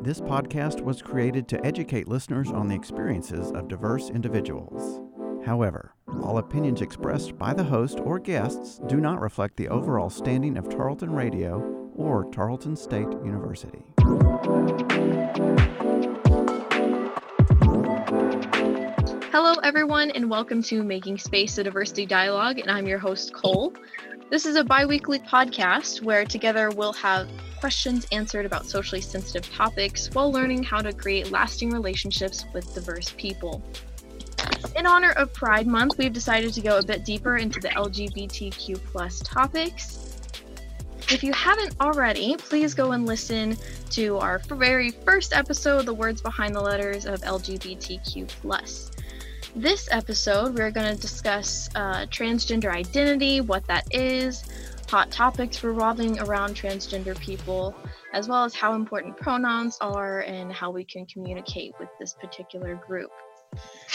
This podcast was created to educate listeners on the experiences of diverse individuals. However, all opinions expressed by the host or guests do not reflect the overall standing of Tarleton Radio or Tarleton State University. Hello, everyone, and welcome to Making Space a Diversity Dialogue, and I'm your host, Cole. This is a bi weekly podcast where together we'll have questions answered about socially sensitive topics while learning how to create lasting relationships with diverse people. In honor of Pride Month, we've decided to go a bit deeper into the LGBTQ plus topics. If you haven't already, please go and listen to our very first episode, The Words Behind the Letters of LGBTQ plus. This episode, we're going to discuss uh, transgender identity, what that is, hot topics revolving around transgender people, as well as how important pronouns are and how we can communicate with this particular group.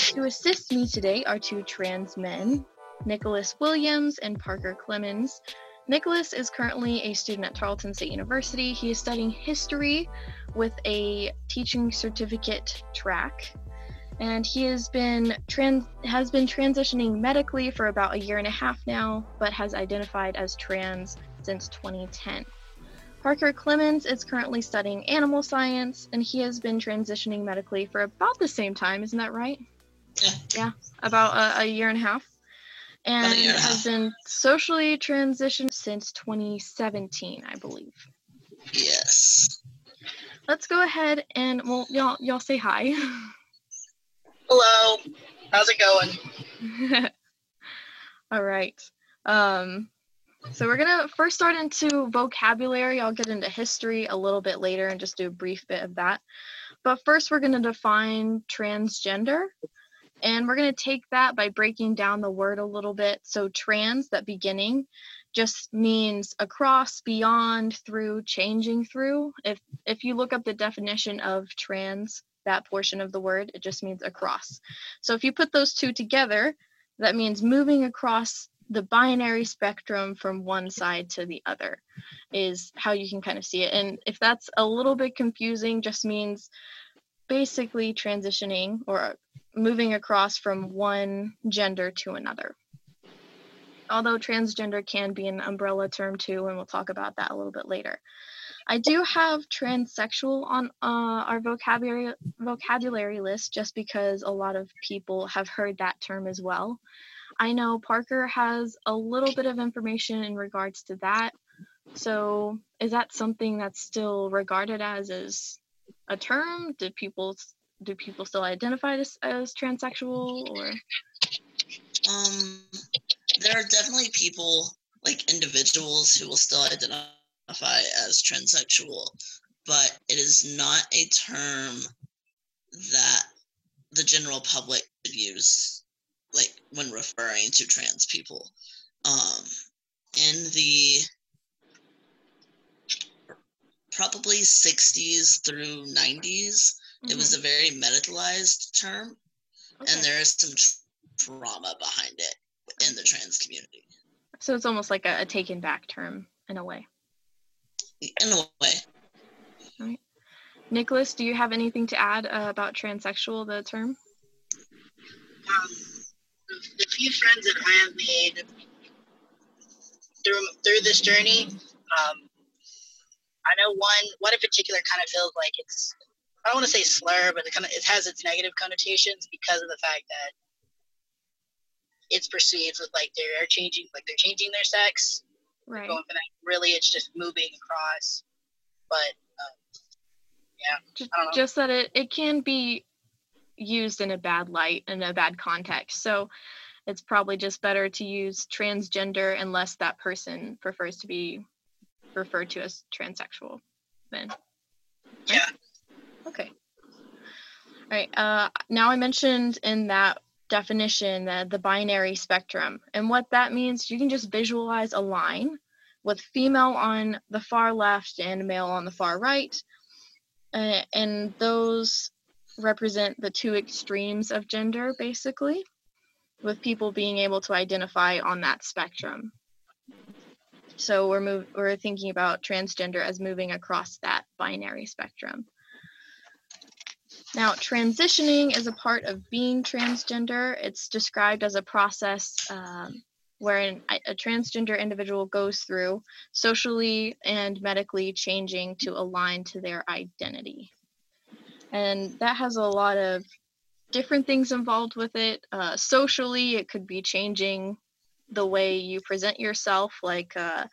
To assist me today are two trans men, Nicholas Williams and Parker Clemens. Nicholas is currently a student at Tarleton State University. He is studying history with a teaching certificate track and he has been trans has been transitioning medically for about a year and a half now, but has identified as trans since 2010. Parker Clemens is currently studying animal science, and he has been transitioning medically for about the same time. Isn't that right? Yeah. Yeah, about a, a year and a half. And a has half. been socially transitioned since 2017, I believe. Yes. Let's go ahead and well, y'all y'all say hi. Hello. How's it going? All right. Um, so we're gonna first start into vocabulary. I'll get into history a little bit later and just do a brief bit of that. But first, we're gonna define transgender, and we're gonna take that by breaking down the word a little bit. So trans, that beginning, just means across, beyond, through, changing through. If if you look up the definition of trans, that portion of the word, it just means across. So if you put those two together, that means moving across the binary spectrum from one side to the other is how you can kind of see it. And if that's a little bit confusing, just means basically transitioning or moving across from one gender to another. Although transgender can be an umbrella term too, and we'll talk about that a little bit later. I do have transsexual on uh, our vocabulary vocabulary list just because a lot of people have heard that term as well. I know Parker has a little bit of information in regards to that. So, is that something that's still regarded as as a term? Do people do people still identify as, as transsexual or Um, there are definitely people, like individuals, who will still identify as transsexual, but it is not a term that the general public would use, like when referring to trans people. Um, in the probably 60s through 90s, it was a very medicalized term. Okay. and there is some trauma behind it in the trans community so it's almost like a, a taken back term in a way. In a way. Nicholas, do you have anything to add uh, about transsexual, the term? um, the few friends that I have made through through this journey, um, I know one one in particular kind of feels like it's I don't want to say slur, but it kind of it has its negative connotations because of the fact that it's perceived with like they're changing like they're changing their sex, Right. going for that. Really, it's just moving across. But um, Just, I don't know. just that it, it can be used in a bad light in a bad context. So it's probably just better to use transgender unless that person prefers to be referred to as transsexual. Then. right? Yeah. Okay. All right. Uh, now I mentioned in that definition the binary spectrum, and what that means, you can just visualize a line with female on the far left and male on the far right, uh, and those represent the two extremes of gender, basically, with people being able to identify on that spectrum. So we're move, we're thinking about transgender as moving across that binary spectrum. Now, transitioning is a part of being transgender. It's described as a process um, wherein a transgender individual goes through socially and medically changing to align to their identity. And that has a lot of different things involved with it. Uh, socially, it could be changing the way you present yourself, like uh,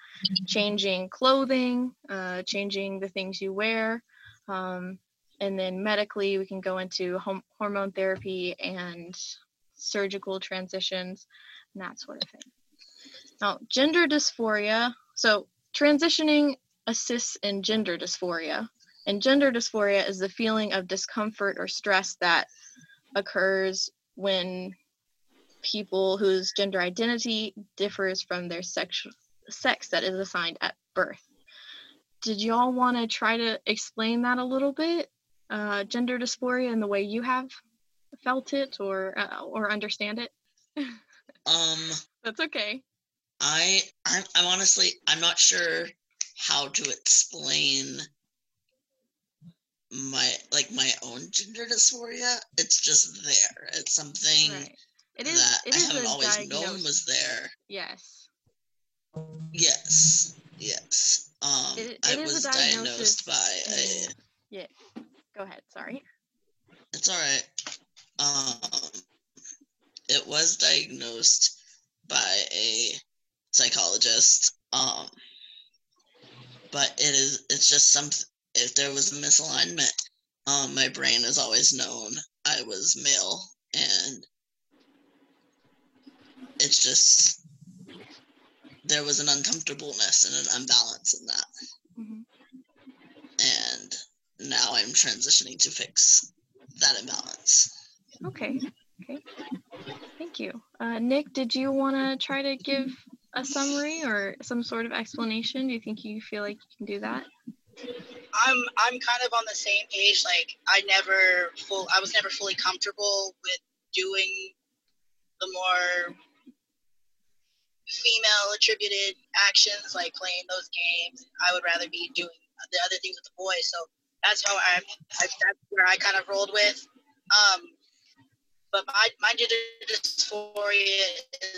changing clothing, uh, changing the things you wear. Um, and then medically, we can go into hormone therapy and surgical transitions and that sort of thing. Now, gender dysphoria. So, transitioning assists in gender dysphoria. And gender dysphoria is the feeling of discomfort or stress that occurs when people whose gender identity differs from their sex, sex that is assigned at birth. Did y'all want to try to explain that a little bit? Uh, gender dysphoria and the way you have felt it or uh, or understand it? um, that's okay. I I'm, I'm honestly I'm not sure how to explain my like my own gender dysphoria. It's just there. It's something right. it is, that it I haven't always diagnosis. known was there. Yes. Yes. Yes. Um, it, it I was diagnosed by a. Yeah. Go ahead. Sorry. It's all right. Um, it was diagnosed by a psychologist. Um, but it is. It's just something if there was a misalignment, um, my brain has always known I was male, and it's just there was an uncomfortableness and an imbalance in that. Mm-hmm. And now I'm transitioning to fix that imbalance. Okay. Okay. Thank you. Uh, Nick, did you want to try to give a summary or some sort of explanation? Do you think you feel like you can do that? I'm I'm kind of on the same page. Like I never full I was never fully comfortable with doing the more female attributed actions like playing those games. I would rather be doing the other things with the boys. So that's how I, I that's where I kind of rolled with. Um, but my my gender dysphoria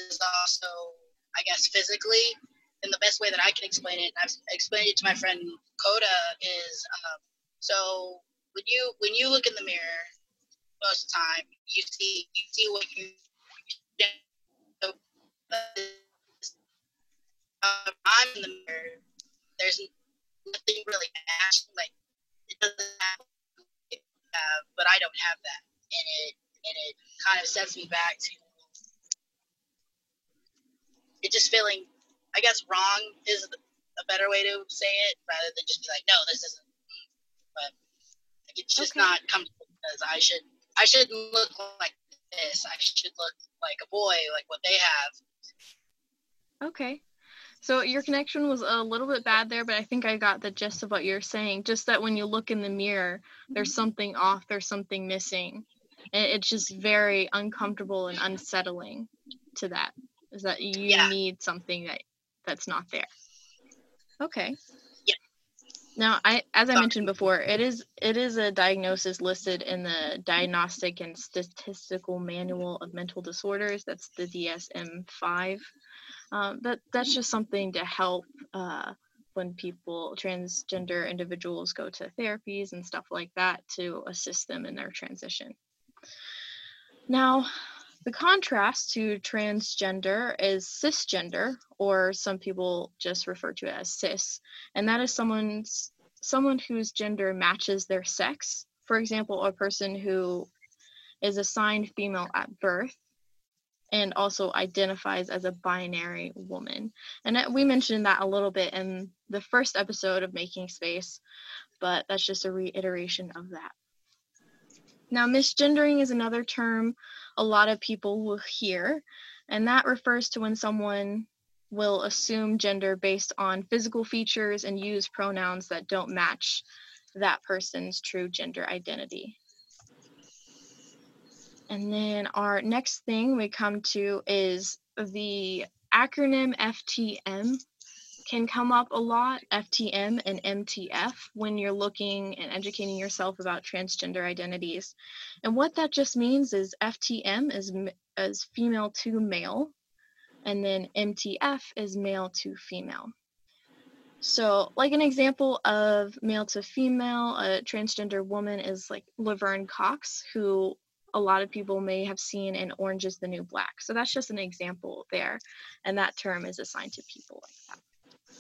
is also I guess physically in the best way that I can explain it, I've explained it to my friend Coda, is um, so when you when you look in the mirror, most of the time you see you see what you. Um, I'm in the mirror. There's nothing really matching. Like it doesn't have, uh, but I don't have that, and it and it kind of sets me back to it just feeling I guess wrong is a better way to say it rather than just be like, no, this isn't. But it's just okay. not comfortable because I should I shouldn't look like this. I should look like a boy, like what they have. Okay. So your connection was a little bit bad there, but I think I got the gist of what you're saying. Just that when you look in the mirror, there's mm-hmm. something off, there's something missing. And it's just very uncomfortable and unsettling to that. Is that you yeah. need something that that's not there. Okay. Yeah. Now, I as I mentioned before, it is it is a diagnosis listed in the Diagnostic and Statistical Manual of Mental Disorders. That's the DSM-5. Um, that that's just something to help uh, when people transgender individuals go to therapies and stuff like that to assist them in their transition. Now, the contrast to transgender is cisgender, or some people just refer to it as cis, and that is someone's someone whose gender matches their sex. For example, a person who is assigned female at birth and also identifies as a binary woman. And we mentioned that a little bit in the first episode of Making Space, but that's just a reiteration of that. Now, misgendering is another term a lot of people will hear, and that refers to when someone will assume gender based on physical features and use pronouns that don't match that person's true gender identity. And then our next thing we come to is the acronym FTM. can come up a lot, FTM and MTF, when you're looking and educating yourself about transgender identities. And what that just means is FTM is, is female to male, and then MTF is male to female. So, like an example of male to female, a transgender woman is like Laverne Cox, who a lot of people may have seen in Orange is the New Black. So, that's just an example there. And that term is assigned to people like that.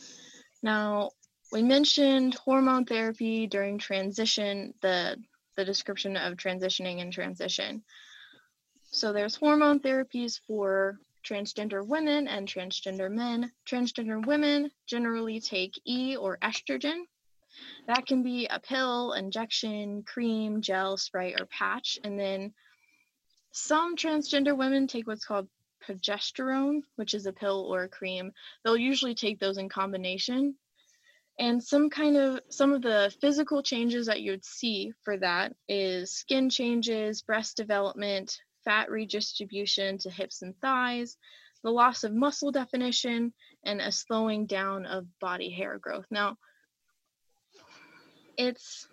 Now, we mentioned hormone therapy during transition, the, the description of transitioning and transition. So, there's hormone therapies for transgender women and transgender men. Transgender women generally take E or estrogen. That can be a pill, injection, cream, gel, spray, or patch. And then some transgender women take what's called progesterone, which is a pill or a cream. They'll usually take those in combination. And some kind of some of the physical changes that you'd see for that is skin changes, breast development, fat redistribution to hips and thighs, the loss of muscle definition, and a slowing down of body hair growth. Now, it's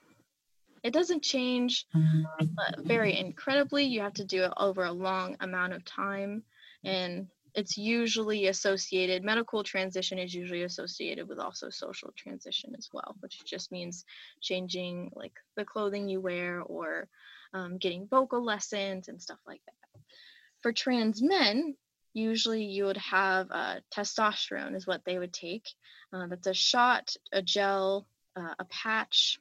it doesn't change uh, very incredibly. You have to do it over a long amount of time, and it's usually associated. Medical transition is usually associated with also social transition as well, which just means changing like the clothing you wear or um, getting vocal lessons and stuff like that. For trans men, usually you would have uh, testosterone is what they would take. Uh, that's a shot, a gel, uh, a patch,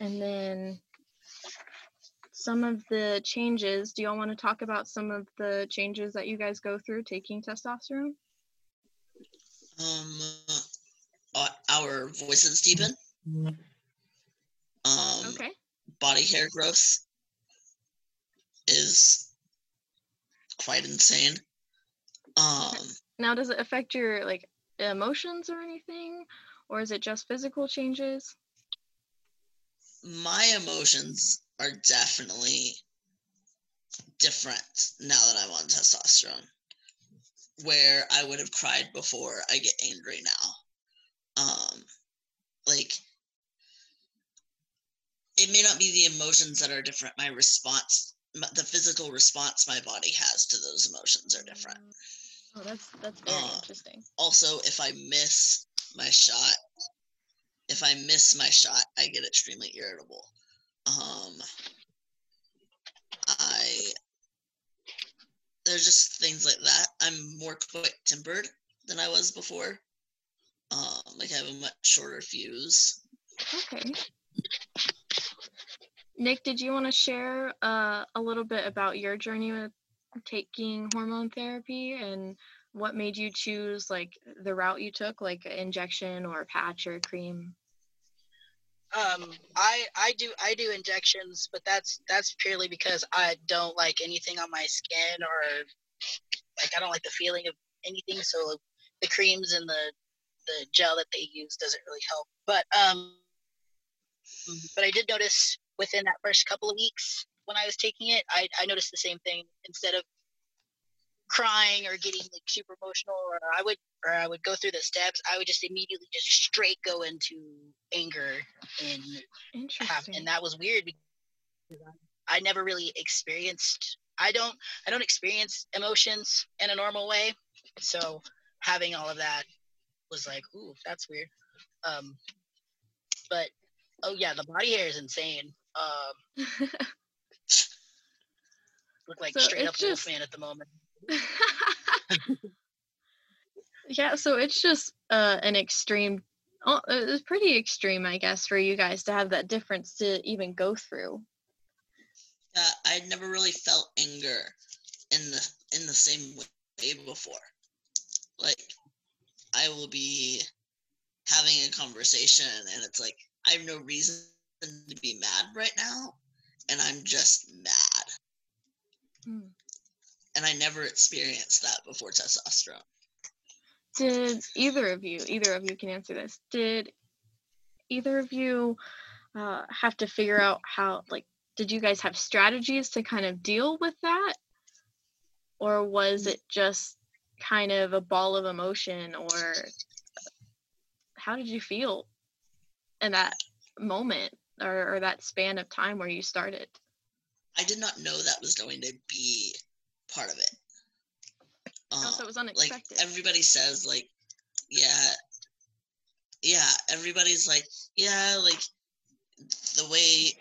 and then some of the changes. Do y'all want to talk about some of the changes that you guys go through taking testosterone? Um, uh, our voices deepen. Um, okay body hair growth is quite insane. Um, now, does it affect your like emotions or anything, or is it just physical changes? My emotions are definitely different now that I'm on testosterone. Where I would have cried before, I get angry now. Um, like it may not be the emotions that are different. My response, the physical response my body has to those emotions are different. Oh, that's that's very uh, interesting. Also, if I miss my shot, if I miss my shot, I get extremely irritable. Um, I there's just things like that. I'm more quick tempered than I was before. Um, like I have a much shorter fuse. Okay. Nick, did you want to share uh, a little bit about your journey with taking hormone therapy and what made you choose like the route you took, like injection or patch or cream? Um, I I do I do injections, but that's that's purely because I don't like anything on my skin or like I don't like the feeling of anything. So the creams and the the gel that they use doesn't really help. But um, but I did notice within that first couple of weeks when I was taking it, I, I noticed the same thing. Instead of crying or getting like super emotional, or I would or I would go through the steps, I would just immediately just straight go into anger and have, and that was weird because I never really experienced. I don't I don't experience emotions in a normal way, so having all of that was like, ooh, that's weird. Um, but oh yeah, the body hair is insane. Um, look like so straight up just... Wolfman at the moment. yeah, so it's just uh, an extreme. Oh, it's pretty extreme, I guess, for you guys to have that difference to even go through. Yeah, I never really felt anger in the in the same way before. Like, I will be having a conversation, and it's like I have no reason to be mad right now, and I'm just mad. Mm. And I never experienced that before testosterone. Did either of you, either of you can answer this, did either of you uh, have to figure out how, like, did you guys have strategies to kind of deal with that? Or was it just kind of a ball of emotion or how did you feel in that moment or, or that span of time where you started? I did not know that was going to be part of it. Um, oh, so it was unexpected. Like everybody says, like, yeah, yeah. Everybody's like, yeah, like the way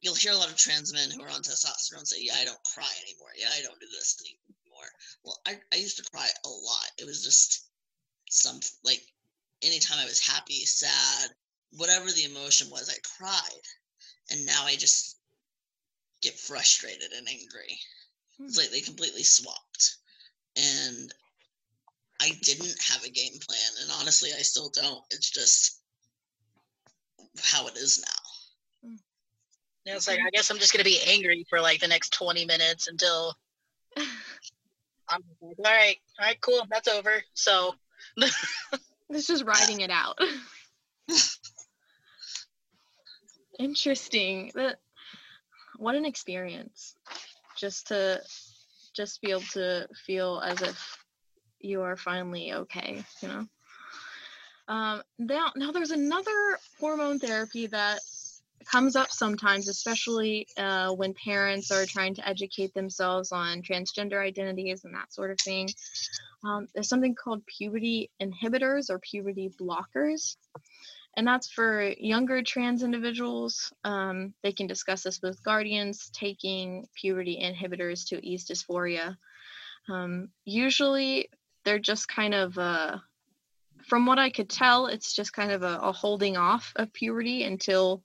you'll hear a lot of trans men who are on testosterone say, yeah, I don't cry anymore. Yeah, I don't do this anymore. Well, I, I used to cry a lot. It was just some like anytime I was happy, sad, whatever the emotion was, I cried. And now I just get frustrated and angry. It's hmm. like they completely swapped. And I didn't have a game plan. And honestly, I still don't. It's just how it is now. Hmm. Yeah, it's like, I guess I'm just going to be angry for like the next 20 minutes until I'm like, all right, all right, cool, that's over. So it's just writing it out. Interesting. That what an experience. Just to just be able to feel as if you are finally okay, you know. Um, now, now there's another hormone therapy that comes up sometimes, especially uh, when parents are trying to educate themselves on transgender identities and that sort of thing. Um, there's something called puberty inhibitors or puberty blockers, and that's for younger trans individuals. Um, they can discuss this with guardians taking puberty inhibitors to ease dysphoria. Um, usually, they're just kind of uh, from what I could tell, it's just kind of a, a holding off of puberty until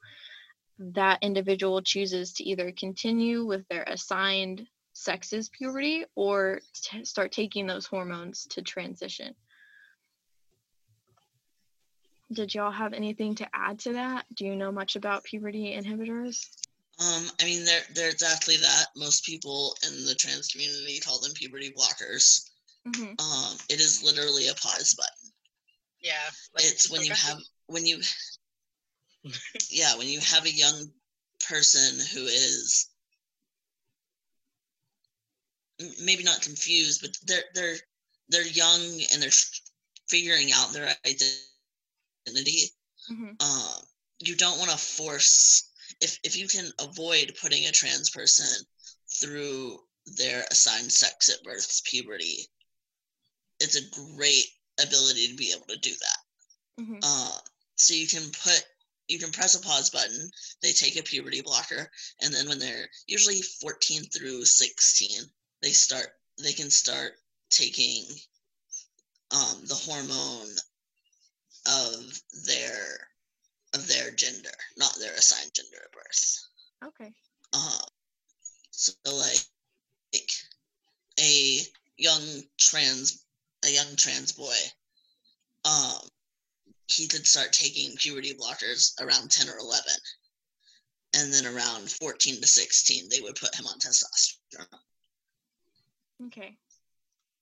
that individual chooses to either continue with their assigned sex's puberty or t- start taking those hormones to transition. Did y'all have anything to add to that? Do you know much about puberty inhibitors? Um, I mean, they're they're exactly that. Most people in the trans community call them puberty blockers. Mm-hmm. Um, it is literally a pause button. Yeah, like it's when you have when you yeah, when you have a young person who is maybe not confused, but they're they're they're young and they're figuring out their identity. Mm-hmm. Uh, you don't want to force if if you can avoid putting a trans person through their assigned sex at birth, puberty. It's a great ability to be able to do that. Mm-hmm. Uh, so you can put you can press a pause button. They take a puberty blocker, and then when they're usually 14 through 16, they start they can start taking um, the hormone of their of their gender, not their assigned gender at birth. Okay. Um, so like, like a young trans a young trans boy um he could start taking puberty blockers around 10 or 11. And then around 14 to 16, they would put him on testosterone. Okay.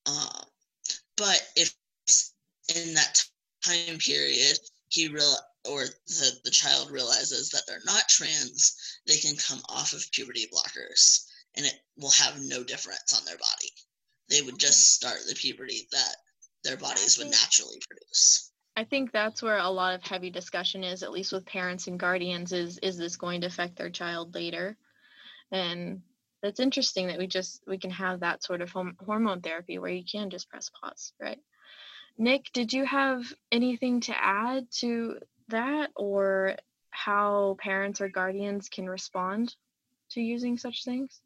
Uh, but if in that time period he real or the, the child realizes that they're not trans, they can come off of puberty blockers and it will have no difference on their body. They would just start the puberty that their bodies would naturally produce. I think that's where a lot of heavy discussion is, at least with parents and guardians, is is this going to affect their child later? And that's interesting that we just we can have that sort of hormone therapy where you can just press pause, right? Nick, did you have anything to add to that or how parents or guardians can respond to using such things?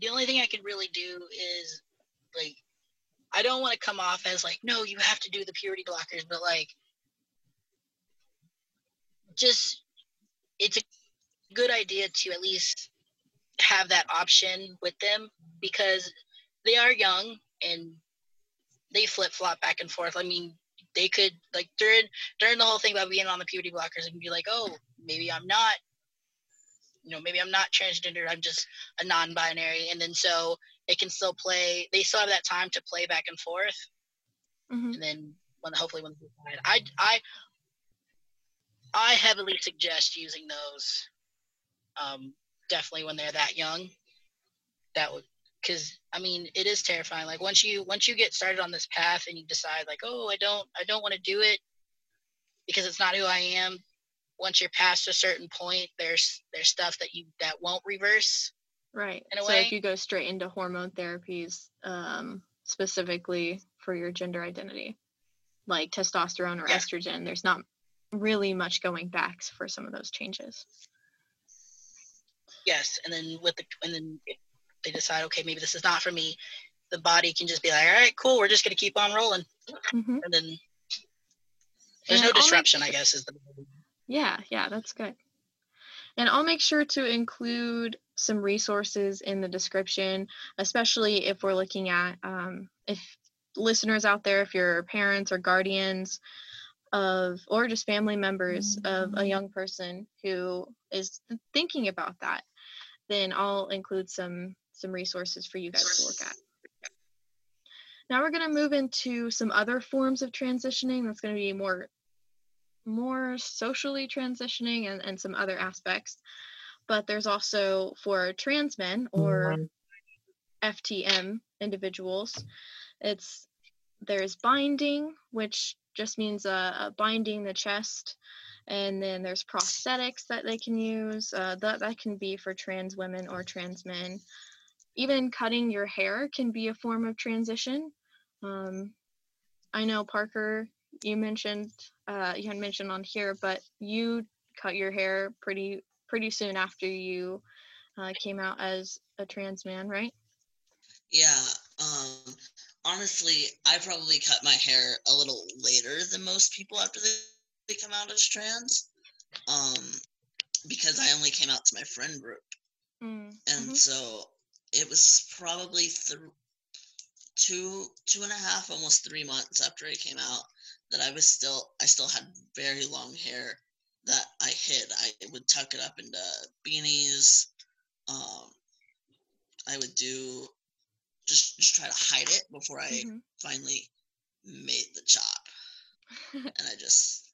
The only thing I can really do is like I don't want to come off as like, no, you have to do the puberty blockers, but like, just it's a good idea to at least have that option with them because they are young and they flip flop back and forth. I mean, they could like during during the whole thing about being on the puberty blockers and be like, oh, maybe I'm not, you know, maybe I'm not transgender. I'm just a non-binary, and then so they can still play. They still have that time to play back and forth, mm-hmm. and then when hopefully when I I I heavily suggest using those. Um, definitely when they're that young. That would because I mean it is terrifying. Like once you once you get started on this path and you decide like, oh, I don't I don't want to do it because it's not who I am. Once you're past a certain point, there's there's stuff that you that won't reverse. Right. So way. if you go straight into hormone therapies, um, specifically for your gender identity, like testosterone or Yeah. estrogen, there's not really much going back for some of those changes. Yes, and then with the and then they decide, okay, maybe this is not for me. The body can just be like, all right, cool, we're just gonna keep on rolling, hmm and then there's And no I'll make disruption. I guess is the Yeah, yeah, that's good. And I'll make sure to include some resources in the description, especially if we're looking at um, if listeners out there, if you're parents or guardians of, or just family members of a young person who is thinking about that, then I'll include some some resources for you guys to look at. Now we're going to move into some other forms of transitioning that's going to be more more socially transitioning and, and some other aspects. But there's also for trans men or FTM individuals, it's there's binding, which just means uh, uh, binding the chest, and then there's prosthetics that they can use. Uh, that that can be for trans women or trans men. Even cutting your hair can be a form of transition. Um, I know Parker, you mentioned uh, you had mentioned on here, but you cut your hair pretty pretty soon after you uh, came out as a trans man, right? Yeah. Um, honestly, I probably cut my hair a little later than most people after they, come out as trans. Um, because I only came out to my friend group. Mm, And mhm. so it was probably th- two, two and a half, almost three months after it came out that I was still, I still had very long hair that I hid. I would tuck it up into beanies. Um, I would do just just try to hide it before I Mhm. finally made the chop. and I just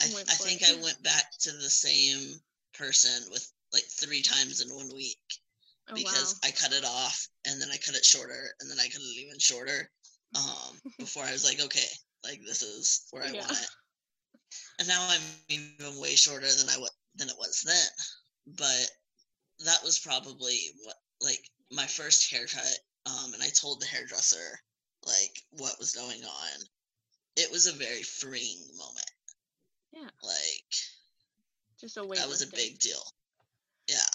I, I think it. I went back to the same person with like three times in one week Oh, because wow. I cut it off and then I cut it shorter and then I cut it even shorter um before I was like okay like this is where I Yeah. want it and now I'm even way shorter than I wa- than it was then but that was probably what like my first haircut um and I told the hairdresser like what was going on it was a very freeing moment Yeah. like Just a way. that was a big deal yeah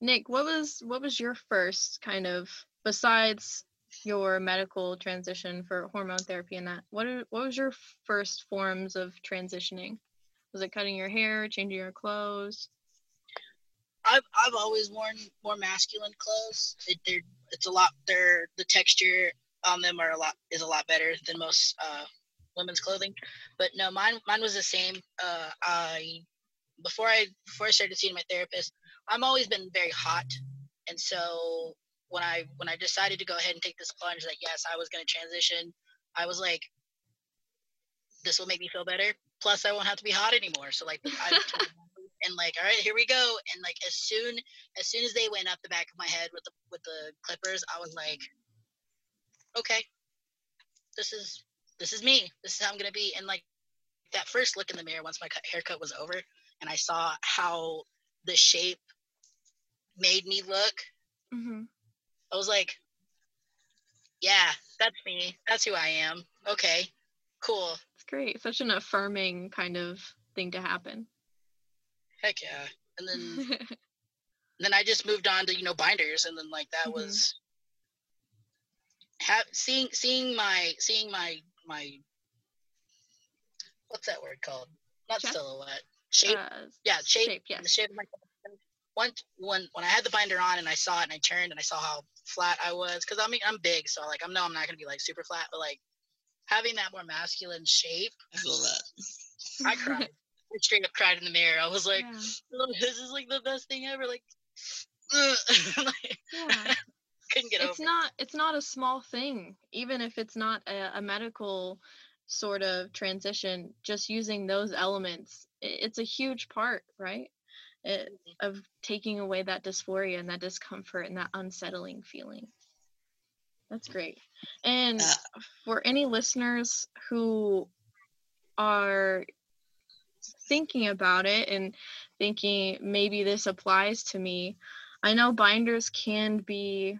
Nick, what was what was your first kind of besides your medical transition for hormone therapy and that? What what was your first forms of transitioning? Was it cutting your hair, changing your clothes? I've I've always worn more masculine clothes. It, they're it's a lot. They're the texture on them are a lot is a lot better than most uh, women's clothing. But no, mine mine was the same. Uh, I before I before I started seeing my therapist, I'm always been very hot, and so when I when I decided to go ahead and take this plunge, that yes, I was going to transition, I was like, this will make me feel better. Plus, I won't have to be hot anymore. So like, I and like, all right, here we go. And like, as soon as soon as they went up the back of my head with the with the clippers, I was like, okay, this is this is me. This is how I'm gonna be. And like that first look in the mirror once my cut, haircut was over, and I saw how the shape made me look, Mm-hmm. I was like, yeah, that's me. That's who I am. Okay, cool. It's great. Such an affirming kind of thing to happen. Heck yeah. And then then I just moved on to you know binders, and then like that Mhm. was have seeing seeing my seeing my my what's that word called? Not silhouette. Shape. Uh, yeah, shape. shape, yeah. The shape of my once when when I had the binder on and I saw it and I turned and I saw how flat I was because I mean I'm big so like I know I'm not gonna be like super flat but like having that more masculine shape I feel that. I cried I straight up cried in the mirror I was like yeah. "Oh, this is like the best thing ever like, like yeah. couldn't get it's over it. not it's not a small thing even if it's not a, a medical sort of transition just using those elements i- it's a huge part right it, of taking away that dysphoria and that discomfort and that unsettling feeling That's great. And Uh, for any listeners who are thinking about it and thinking maybe this applies to me, I know binders can be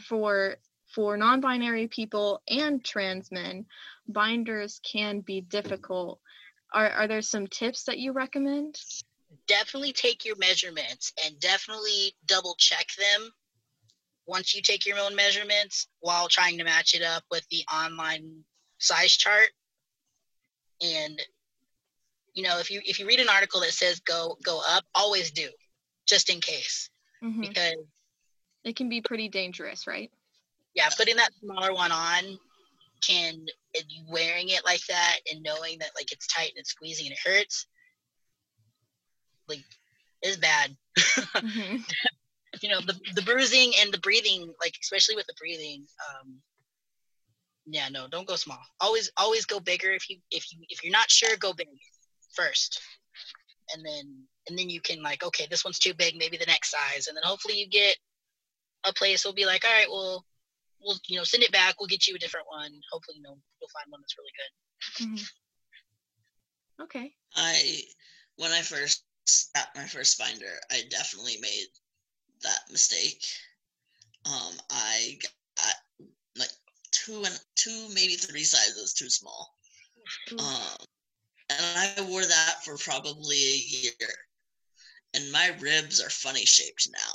for for non-binary people and trans men, binders can be difficult. Are are there some tips that you recommend? Definitely take your measurements and definitely double check them once you take your own measurements while trying to match it up with the online size chart. And you know, if you if you read an article that says go go up, always do, just in case. Mhm. Because It can be pretty dangerous, right? yeah, putting that smaller one on can and you wearing it like that and knowing that like it's tight and it's squeezing and it hurts, like is bad. Mhm. you know, the the bruising and the breathing, like especially with the breathing, um yeah, no, don't go small. Always always go bigger if you if you if you're not sure, go big first. And then and then you can like, okay, this one's too big, maybe the next size. And then hopefully you get a place will be like, all right, well, we'll you know send it back. We'll get you a different one. Hopefully, you know you'll find one that's really good. Mhm. Okay. I when I first got my first binder, I definitely made that mistake. Um, I got like two and two, maybe three sizes too small. Um, and I wore that for probably a year. And my ribs are funny shaped now.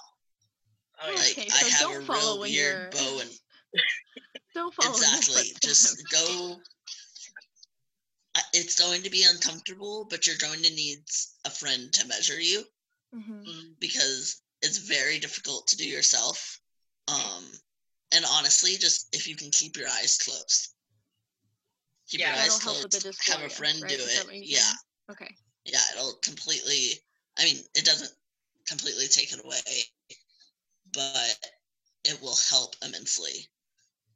Oh, yeah. Like Okay, I have don't a real weird you're- bow and Don't follow exactly just go it's going to be uncomfortable but you're going to need a friend to measure you Mhm. Mm, because it's very difficult to do yourself um and honestly just if you can keep your eyes closed keep Yeah, your eyes help with the closed have a friend right? do Is it yeah saying? Okay. yeah it'll completely i mean it doesn't completely take it away but it will help immensely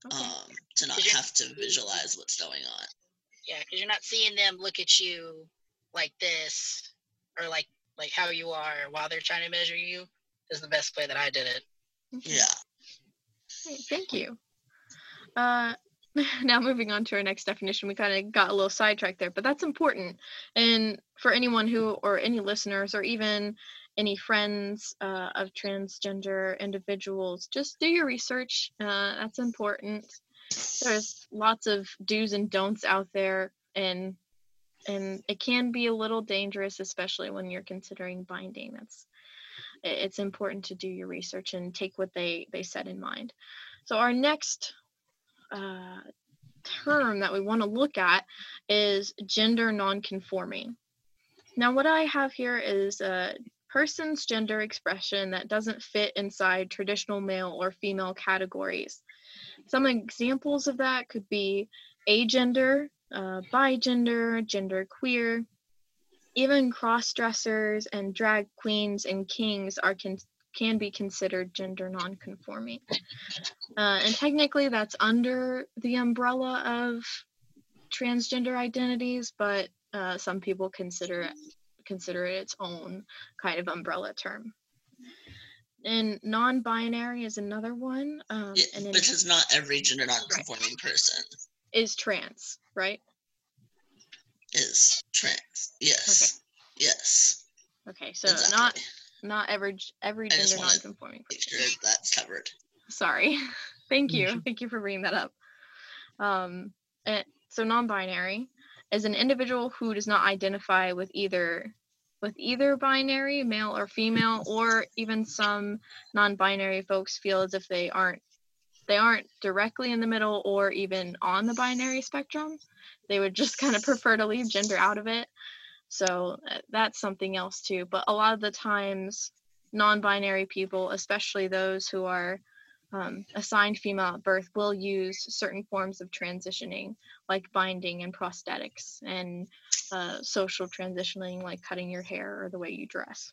Okay. um to not have to visualize what's going on yeah, because you're not seeing them look at you like this or like like how you are while they're trying to measure you. Is the best way that I did it. Yeah Great, Thank you. Uh, now moving on to our next definition, we kind of got a little sidetracked there, but that's important. And for anyone who, or any listeners, or even any friends uh, of transgender individuals, just do your research. Uh, that's important. There's lots of do's and don'ts out there, and and it can be a little dangerous, especially when you're considering binding. That's it's important to do your research and take what they they said in mind. So our next uh, term that we want to look at is gender nonconforming. Now, what I have here is a person's gender expression that doesn't fit inside traditional male or female categories. Some examples of that could be agender, uh, bigender, gender queer. even cross-dressers and drag queens and kings are con- can be considered gender nonconforming. Uh, and technically that's under the umbrella of transgender identities, but uh, some people consider it, consider it its own kind of umbrella term. And non-binary is another one. Um, Yeah, and then because not every gender non-conforming person is trans, right? is trans. Yes. Yes. Okay, so exactly. not not every every gender wanted- non-conforming. Make sure that's covered. Sorry. Thank you. Thank you for bringing that up. Um, eh, so non-binary is an individual who does not identify with either with either binary, male or female, or even some non-binary folks feel as if they aren't they aren't directly in the middle or even on the binary spectrum. They would just kind of prefer to leave gender out of it. So uh, that's something else too. But a lot of the times, non-binary people, especially those who are um, assigned female at birth will use certain forms of transitioning like binding and prosthetics and uh, social transitioning like cutting your hair or the way you dress.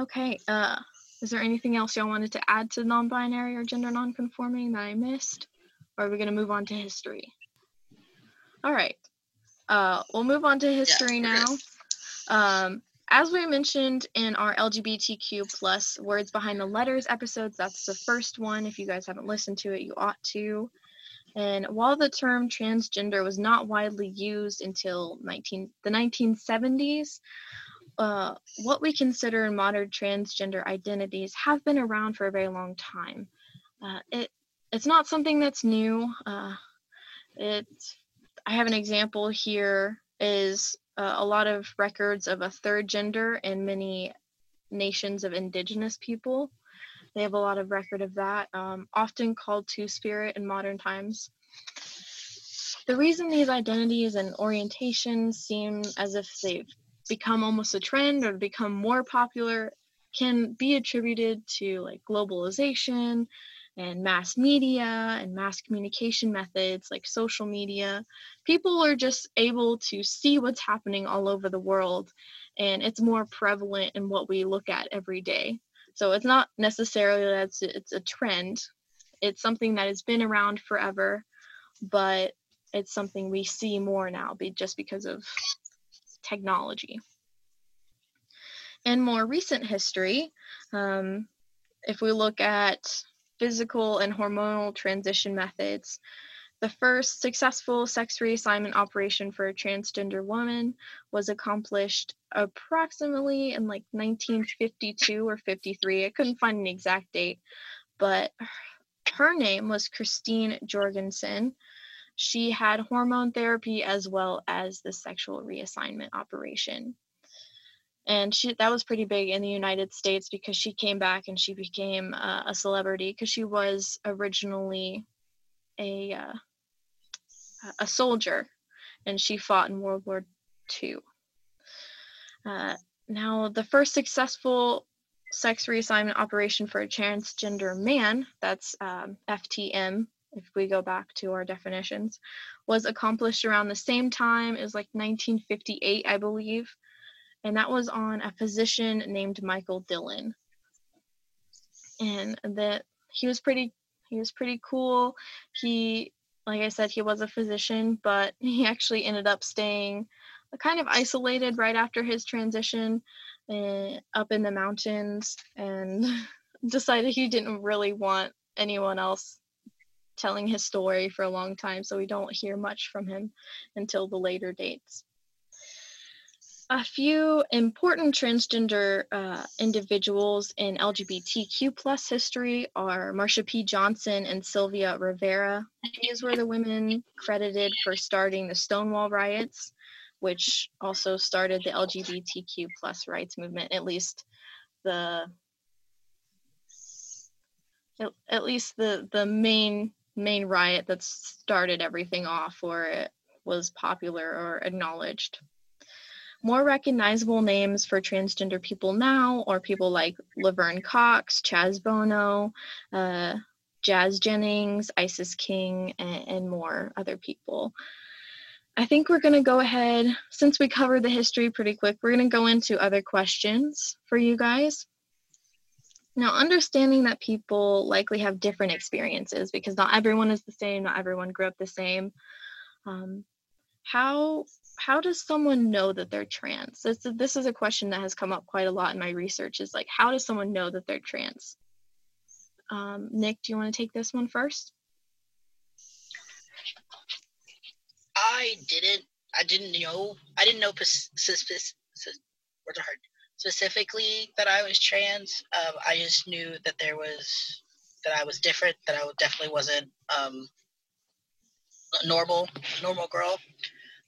Okay uh, is there anything else y'all wanted to add to non-binary or gender non-conforming that i missed? Or are we going to move on to history? All right uh, we'll move on to history we're now. um, as we mentioned in our LGBTQ plus words behind the letters episodes, that's the first one. If you guys haven't listened to it, you ought to. And while the term transgender was not widely used until 19, the 1970s, uh, what we consider in modern transgender identities have been around for a very long time. Uh, it it's not something that's new. Uh, it I have an example here is uh, a lot of records of a third gender in many nations of indigenous people. They have a lot of record of that, um, often called two spirit in modern times. The reason these identities and orientations seem as if they've become almost a trend or become more popular can be attributed to like globalization and mass media and mass communication methods like social media, people are just able to see what's happening all over the world and it's more prevalent in what we look at every day. So it's not necessarily that it's, it's a trend. It's something that has been around forever, but it's something we see more now be just because of technology. In more recent history, um, if we look at physical and hormonal transition methods. The first successful sex reassignment operation for a transgender woman was accomplished approximately in like 1952 or 53. I couldn't find an exact date, but her name was Christine Jorgensen. She had hormone therapy as well as the sexual reassignment operation and she that was pretty big in the United States because she came back and she became uh, a celebrity because she was originally a uh, a soldier and she fought in World War II. Uh, now, the first successful sex reassignment operation for a transgender man, that's um, FTM, if we go back to our definitions, was accomplished around the same time. It was like 1958, I believe and that was on a physician named Michael Dillon. And that he was pretty he was pretty cool. He like I said, he was a physician, but he actually ended up staying kind of isolated right after his transition uh, up in the mountains and decided he didn't really want anyone else telling his story for a long time, so we don't hear much from him until the later dates a few important transgender uh, individuals in LGBTQ plus history are Marsha P. Johnson and Sylvia Rivera. These were the women credited for starting the Stonewall riots, which also started the LGBTQ plus rights movement, at least the at, at least the the main main riot that started everything off or it was popular or acknowledged. More recognizable names for transgender people now are people like Laverne Cox, Chaz Bono, uh, Jazz Jennings, Isis King, and, and more other people. I think we're going to go ahead, since we covered the history pretty quick, we're going to go into other questions for you guys. Now, understanding that people likely have different experiences because not everyone is the same, not everyone grew up the same. Um, how how does someone know that they're trans? This, this is a question that has come up quite a lot in my research is like, how does someone know that they're trans? Um, Nick, do you want to take this one first? I didn't, I didn't know, I didn't know specifically that I was trans. Um, I just knew that there was, that I was different, that I definitely wasn't um, normal, normal girl.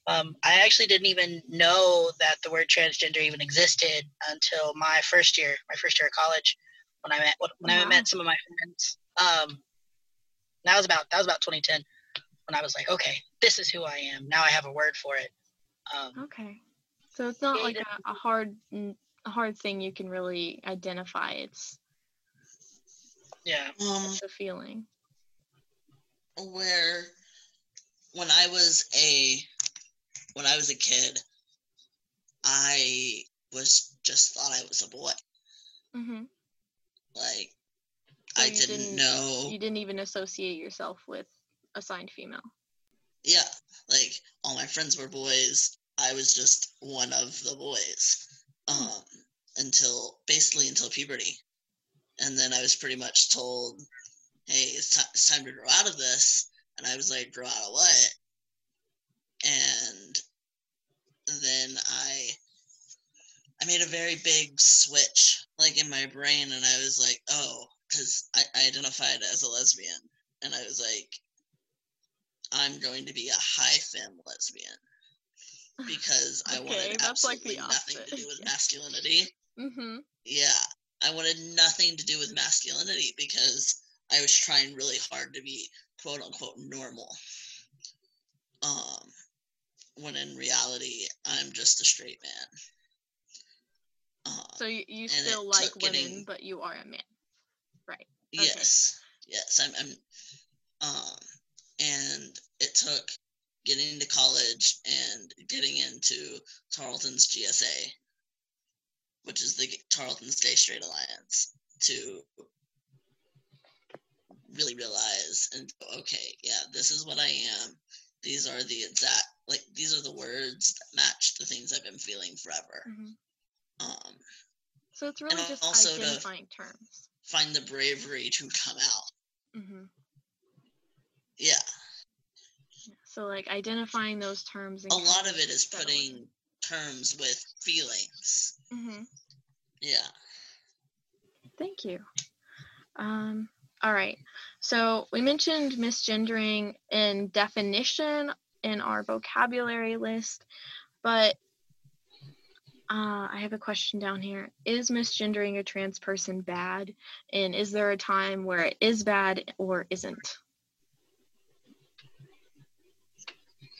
Um, I actually didn't even know that the word transgender even existed until my first year, my first year of college, when I met when wow. I met some of my friends. Um, that was about that was about 2010 when I was like, okay, this is who I am. Now I have a word for it. Um, okay, so it's not like a, a hard a hard thing you can really identify. It's yeah, um, it's a feeling. Where when I was a when I was a kid, I was just thought I was a boy. Mm-hmm. Like so I didn't, didn't know. You didn't even associate yourself with assigned female. Yeah, like all my friends were boys. I was just one of the boys. um, until basically until puberty. And then I was pretty much told, hey, it's, t- it's time to grow out of this. And I was like, grow out of what? And then I I made a very big switch like in my brain and I was like, oh, because I, I identified as a lesbian. And I was like, I'm going to be a high femme lesbian because I wanted that's like absolutely nothing to do with Yeah. masculinity. Mm-hmm. Yeah, I wanted nothing to do with masculinity because I was trying really hard to be quote unquote normal. Um, when in reality, I'm just a straight man. Um, So you, you still like women, getting- but you are a man. okay. Yes, yes, I'm, I'm. Um, and it took getting to college and getting into Tarleton's GSA, which is the Tarleton's Gay Straight Alliance, to really realize and okay, yeah, this is what I am. These are the exact like these are the words that match the things I've been feeling forever. hmm Um, So it's really just also to- identifying terms. find the bravery to come out. hmm Yeah. So like identifying those terms. And a lot of it is putting terms with feelings. hmm Yeah. Thank you. Um, all right. So we mentioned misgendering in definition in our vocabulary list, but uh, I have a question down here. Is misgendering a trans person bad? And is there a time where it is bad or isn't?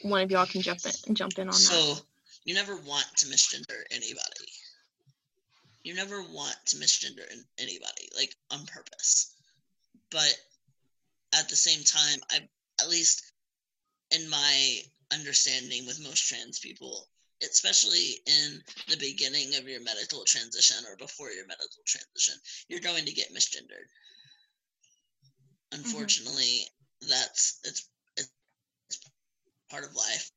One of y'all can jump in jump in on that. So you never want to misgender anybody. You never want to misgender anybody, like on purpose. But at the same time, I at least in my understanding with most trans people, especially in the beginning of your medical transition or before your medical transition, you're going to get misgendered. Mm-hmm. Unfortunately, that's it's it's part of life.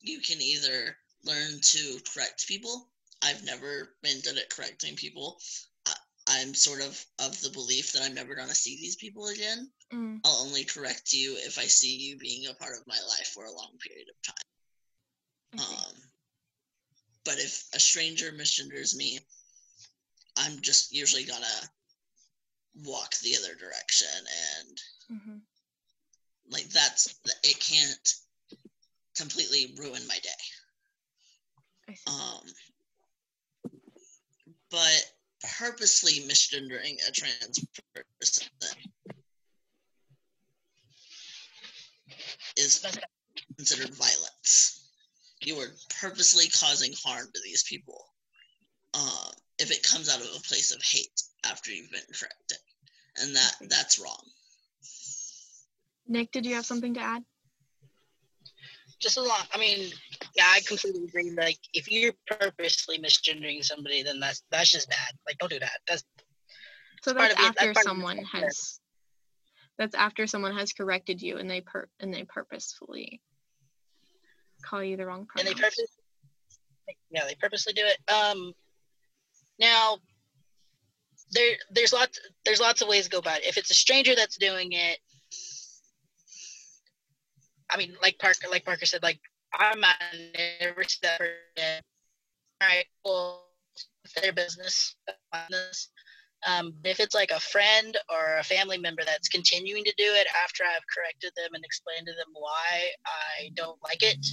You can either learn to correct people. I've never been good at correcting people. I, I'm sort of of the belief that I'm never going to see these people again. Mm, I'll only correct you if I see you being a part of my life for a long period of time. Um, but if a stranger misgenders me, I'm just usually gonna walk the other direction, and Mhm. like that's it can't completely ruin my day. Um, but purposely misgendering a trans person is considered violence. You are purposely causing harm to these people. Um, if it comes out of a place of hate after you've been corrected, and that that's wrong. Nick, did you have something to add? just as long i mean yeah i completely agree like if you're purposely misgendering somebody then that's that's just bad like don't do that that's So part that's of it- that's after part someone process. has that's after someone has corrected you and they per and they purposefully call you the wrong and they purposely yeah they purposely do it. Um now there there's lots there's lots of ways to go about it. If it's a stranger that's doing it i mean like parker like parker said like i'm not never see that person. All right well their business. Business. Um if it's like a friend or a family member that's continuing to do it after i've corrected them and explained to them why i don't like it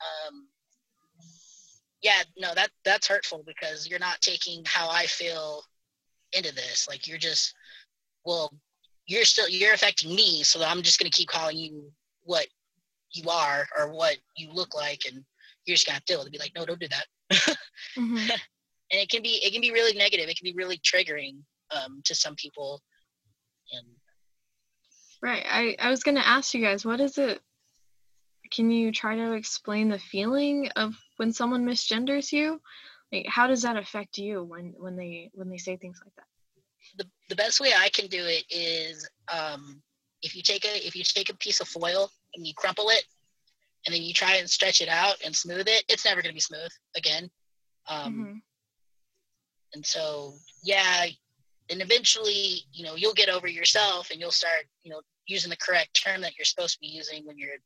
um yeah no that that's hurtful because you're not taking how i feel into this. Like you're just well you're still you're affecting me so i'm just going to keep calling you what you are or what you look like and you're just to have to deal with it. Be like no don't do that. Mhm. And it can be it can be really negative it can be really triggering um, to some people and Right. I, I was gonna ask you guys, what is it? Can you try to explain the feeling of when someone misgenders you? Like how does that affect you when when they when they say things like that? the, the best way I can do it is um, if you take a if you take a piece of foil and you crumple it, and then you try and stretch it out and smooth it, it's never going to be smooth again. Um, Mhm. And so, yeah, and eventually, you know, you'll get over yourself and you'll start, you know, using the correct term that you're supposed to be using when you're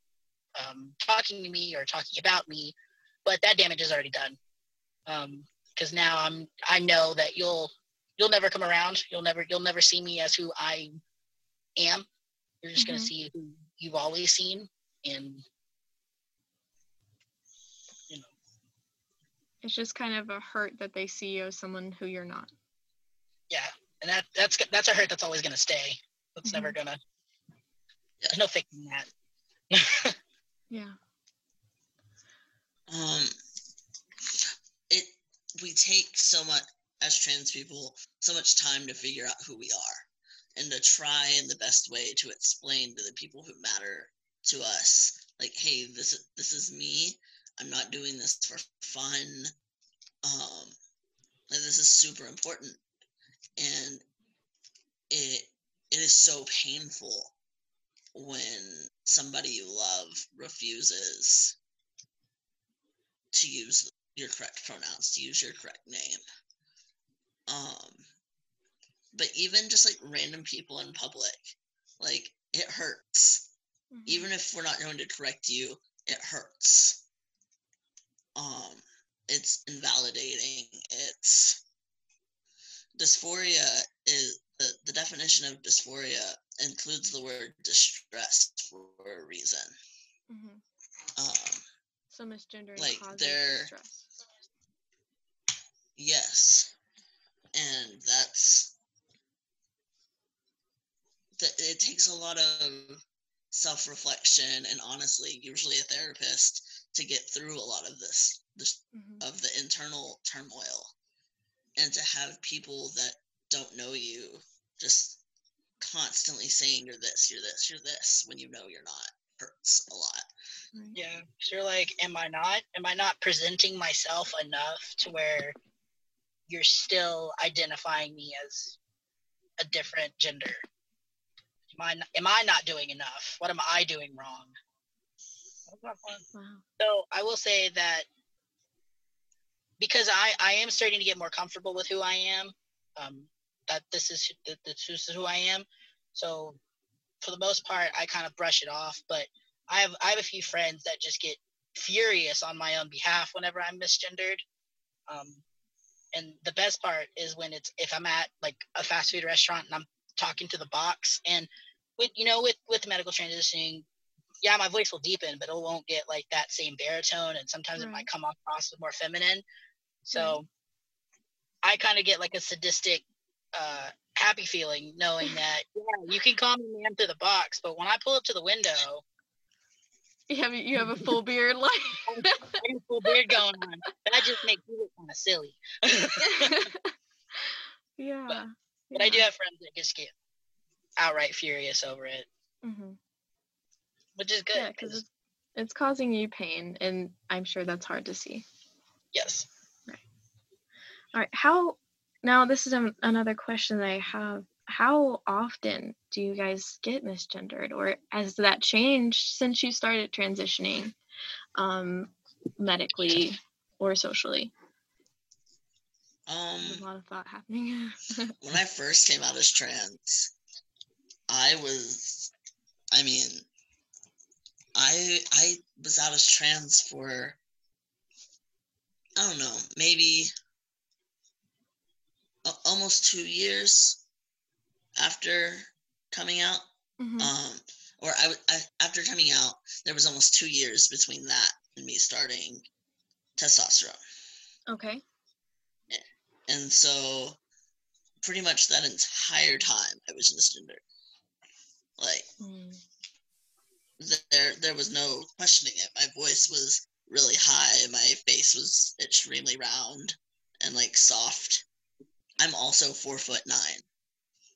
um, talking to me or talking about me. But that damage is already done. Because now I'm, I know that you'll, you'll never come around. You'll never, you'll never see me as who I am. You're just gonna Mhm. see who you've always seen, and It's just kind of a hurt that they see you as someone who you're not. yeah, and that that's that's a hurt that's always gonna stay. That's never Mm-hmm. gonna. There's no fixing that. Yeah. um it we take so much as trans people so much time to figure out who we are and to try in the best way to explain to the people who matter to us like hey this this is me i'm not doing this for fun um this is super important and it it is so painful when somebody you love refuses to use your correct pronouns, to use your correct name. Um, but even just like random people in public, like it hurts. Mhm. Even if we're not going to correct you, it hurts. Um, it's invalidating. It's dysphoria is the, the definition of dysphoria includes the word distress for a reason. Mhm. Um, So misgendering like, causes they're- distress. Yes. And that's that it takes a lot of self-reflection and honestly usually a therapist to get through a lot of this this Mhm. of the internal turmoil and to have people that don't know you just constantly saying you're this you're this you're this when you know you're not hurts a lot Yeah. So you're like, am I not? Am I not presenting myself enough to where you're still identifying me as a different gender? Am I, am I not doing enough? What am I doing wrong? Wow. So I will say that because I, I am starting to get more comfortable with who I am, um, that this is that this is who I am. So for the most part, I kind of brush it off. But I have I have a few friends that just get furious on my own behalf whenever I'm misgendered. Um, and the best part is when it's if I'm at like a fast food restaurant and I'm talking to the box and with you know with with medical transitioning yeah, my voice will deepen, but it won't get like that same baritone, and sometimes it might come across as more feminine. So I kind of get like a sadistic, uh, happy feeling knowing that yeah, you can call me man through the box, but when I pull up to the window, You have you have a full beard like I got a full beard going on. That just makes me look kind of silly. yeah. But I do have friends that just get outright furious over it, hmm which is good. Yeah, because 'cause- it's, it's causing you pain, and I'm sure that's hard to see. yes. All right, how now? This is an another question that I have. How often do you guys get misgendered, or has that changed since you started transitioning, um, medically or socially? um a lot of thought happening. when I first came out as trans, I was, I mean, I I was out as trans for, I don't know, maybe almost two years after coming out. Mhm. Um, or I, I after coming out, there was almost two years between that and me starting testosterone. okay. And so pretty much that entire time I was misgendered. Like Mm. Th- there there was no questioning it. My voice was really high, my face was extremely round and like soft. I'm also four foot nine.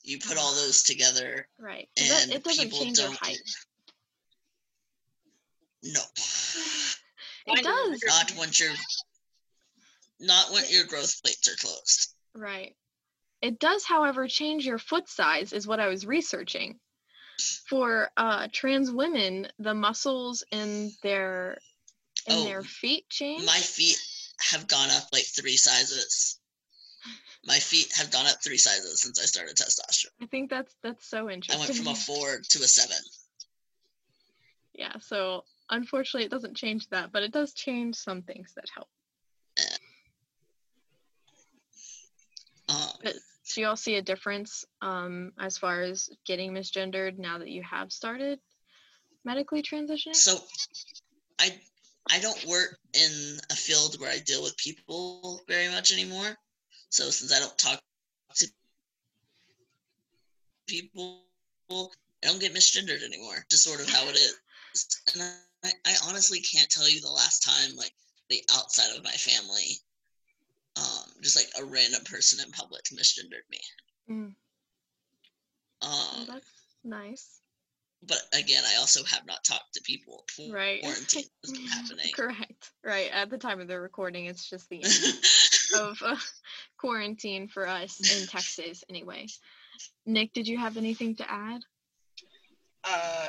You put all those together, Right. that- and it doesn't people change your height. no. It I does. Not once your not when your growth plates are closed. Right. It does, however, change your foot size, is what I was researching. For uh, trans women, the muscles in their in Oh, their feet change. My feet have gone up like three sizes. My feet have gone up three sizes since I started testosterone. I think that's that's so interesting. I went from a four to a seven. yeah, so unfortunately it doesn't change that, but it does change some things that help. Um, Do you all see a difference um, as far as getting misgendered now that you have started medically transitioning? so I I don't work in a field where I deal with people very much anymore. So since I don't talk to people, I don't get misgendered anymore. Just sort of how it is. And I, I honestly can't tell you the last time like the outside of my family, um, just like a random person in public misgendered me. Mm, Um, that's nice. but again, I also have not talked to people. Right. Quarantine has been happening. Correct. Right. At the time of the recording, it's just the end of uh, quarantine for us in Texas, anyway. Nick, did you have anything to add? uh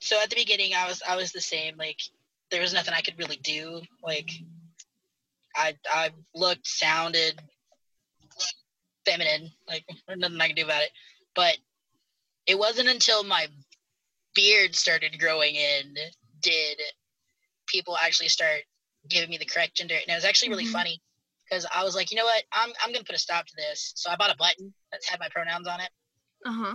so at the beginning i was i was the same like there was nothing i could really do like i i looked sounded feminine like there's nothing i could do about it but it wasn't until my beard started growing in did people actually start giving me the correct gender and it was actually really Mhm. funny because i was like you know what i'm, I'm gonna put a stop to this so i bought a button that had my pronouns on it Uh huh.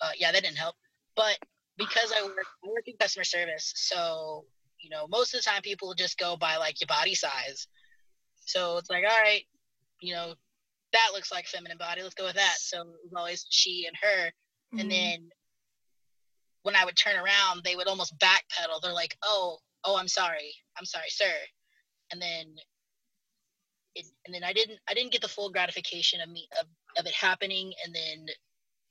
uh, yeah, that didn't help. But because I work, I work in customer service, so you know, most of the time people just go by like your body size. So it's like, all right, you know, that looks like feminine body. Let's go with that. So it was always she and her. Mhm. And then when I would turn around, they would almost backpedal. They're like, oh, oh, I'm sorry, I'm sorry, sir. And then, it, and then I didn't, I didn't get the full gratification of me of, of it happening, and then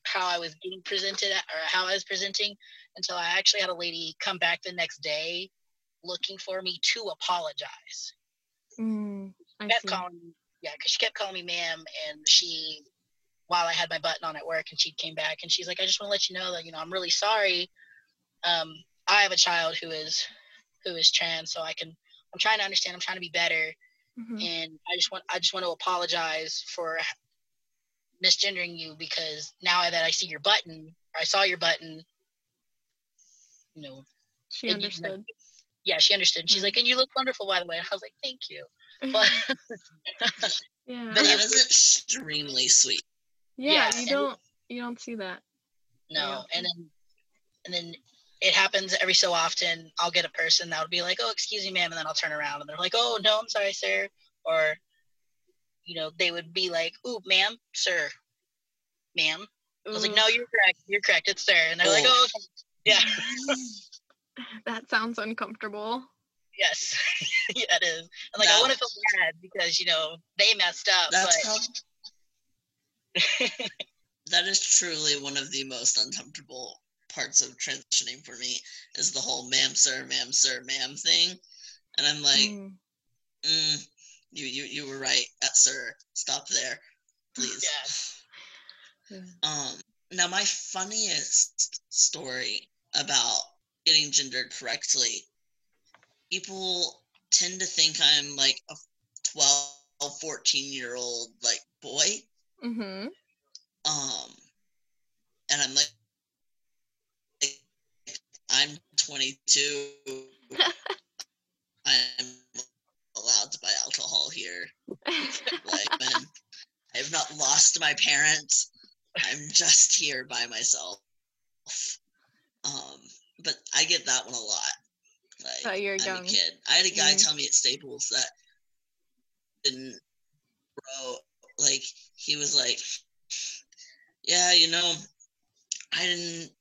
how I was being presented at, or how I was presenting until I actually had a lady come back the next day looking for me to apologize. Mm, I kept see. calling me, yeah, because she kept calling me ma'am, and she, while I had my button on at work, and she came back and she's like, I just want to let you know that you know I'm really sorry. Um, I have a child who is who is trans, so I can. I'm trying to understand. I'm trying to be better, Mhm. and I just want I just want to apologize for misgendering you because now that I see your button, I saw your button. You know, She and you- understood. yeah, she understood. She's like, and you look wonderful, by the way. I was like, thank you. But yeah. but that it- is extremely sweet. yeah, yeah, you don't you don't see that. no and then and then it happens every so often i'll get a person that would be like oh excuse me ma'am and then i'll turn around and they're like oh no i'm sorry sir or you know they would be like ooh ma'am sir ma'am i was like no you're correct you're correct it's sir and they're like Oh. oh okay." yeah that sounds uncomfortable. Yes. Yeah it is. And like i want to feel bad because you know they messed up That's but how, that is truly one of the most uncomfortable parts of transitioning for me is the whole ma'am sir ma'am sir ma'am thing. And i'm like Mm, mm, you you you were right at sir. Stop there please. Yeah. um now my funniest story about getting gendered correctly people tend to think i'm like a 12 14 year old like boy. Mm-hmm. um and i'm like i'm 22 i'm allowed to buy alcohol here. Like man i have not lost my parents i'm just here by myself. Um but i get that one a lot like you're i'm a kid. I had a guy Mhm. tell me at staples that didn't grow like he was like yeah you know i didn't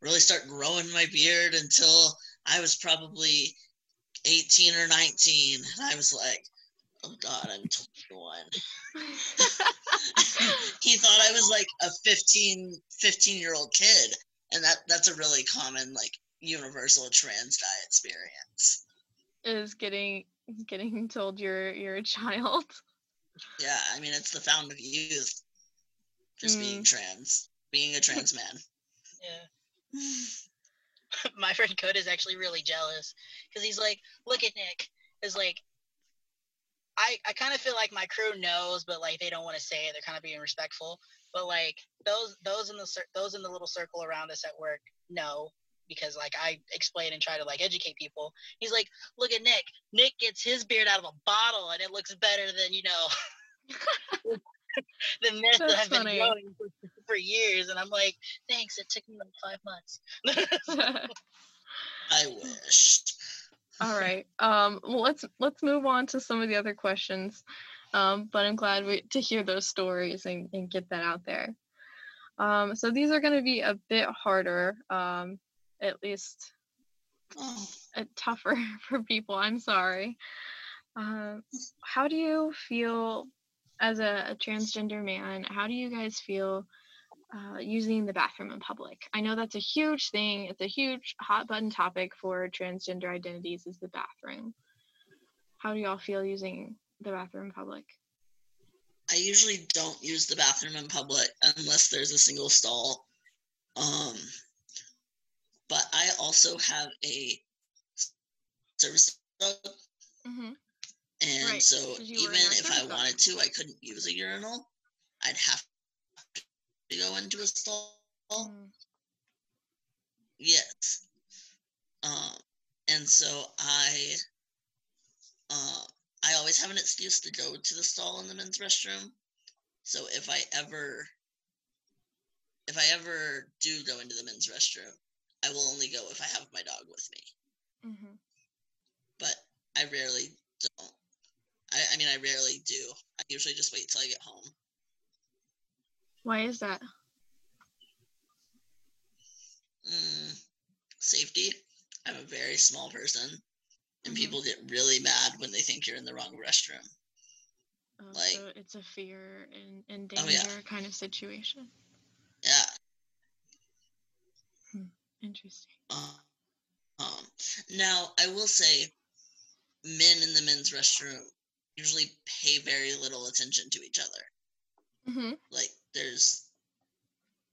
really start growing my beard until i was probably 18 or 19 and i was like oh god i'm 21 he thought i was like a 15 15 year old kid. And that that's a really common like universal trans diet experience Is getting getting told you're you're a child. yeah i mean it's the fountain of youth just being Mm. trans being a trans man yeah my friend Coda is actually really jealous because he's like, look at Nick. Is like, I, I kind of feel like my crew knows, but like they don't want to say it. They're kind of being respectful. But like those those in the those in the little circle around us at work know because like I explain and try to like educate people. He's like, look at Nick. Nick gets his beard out of a bottle and it looks better than you know the myth that I've been growing for, for years. And I'm like, thanks. It took me like five months. I wish. All right. Um, well, let's let's move on to some of the other questions. Um, but I'm glad we, to hear those stories and, and get that out there. Um, so these are going to be a bit harder, um, at least Oh, tougher for people. I'm sorry. Uh, how do you feel as a, a transgender man? How do you guys feel uh, using the bathroom in public? I know that's a huge thing. It's a huge hot button topic for transgender identities is the bathroom. How do y'all feel using the bathroom in public? I usually don't use the bathroom in public unless there's a single stall. Um, but I also have a service dog, Mm-hmm. and Right, so 'cause you were even if I dog. wanted to, I couldn't use a urinal. I'd have to go into a stall. Mm, Yes. Um, and so I, uh, I always have an excuse to go to the stall in the men's restroom. So if I ever, if I ever do go into the men's restroom, I will only go if I have my dog with me. Mm-hmm. But I rarely don't. I, I mean, I rarely do. I usually just wait till I get home. Why is that? Mm, safety. I'm a very small person, and Mhm. people get really mad when they think you're in the wrong restroom. Oh, Like- so it's a fear and, and Oh, danger yeah. kind of situation. Yeah. Interesting. Uh, um, now, I will say, men in the men's restroom usually pay very little attention to each other. Mm-hmm. Like, there's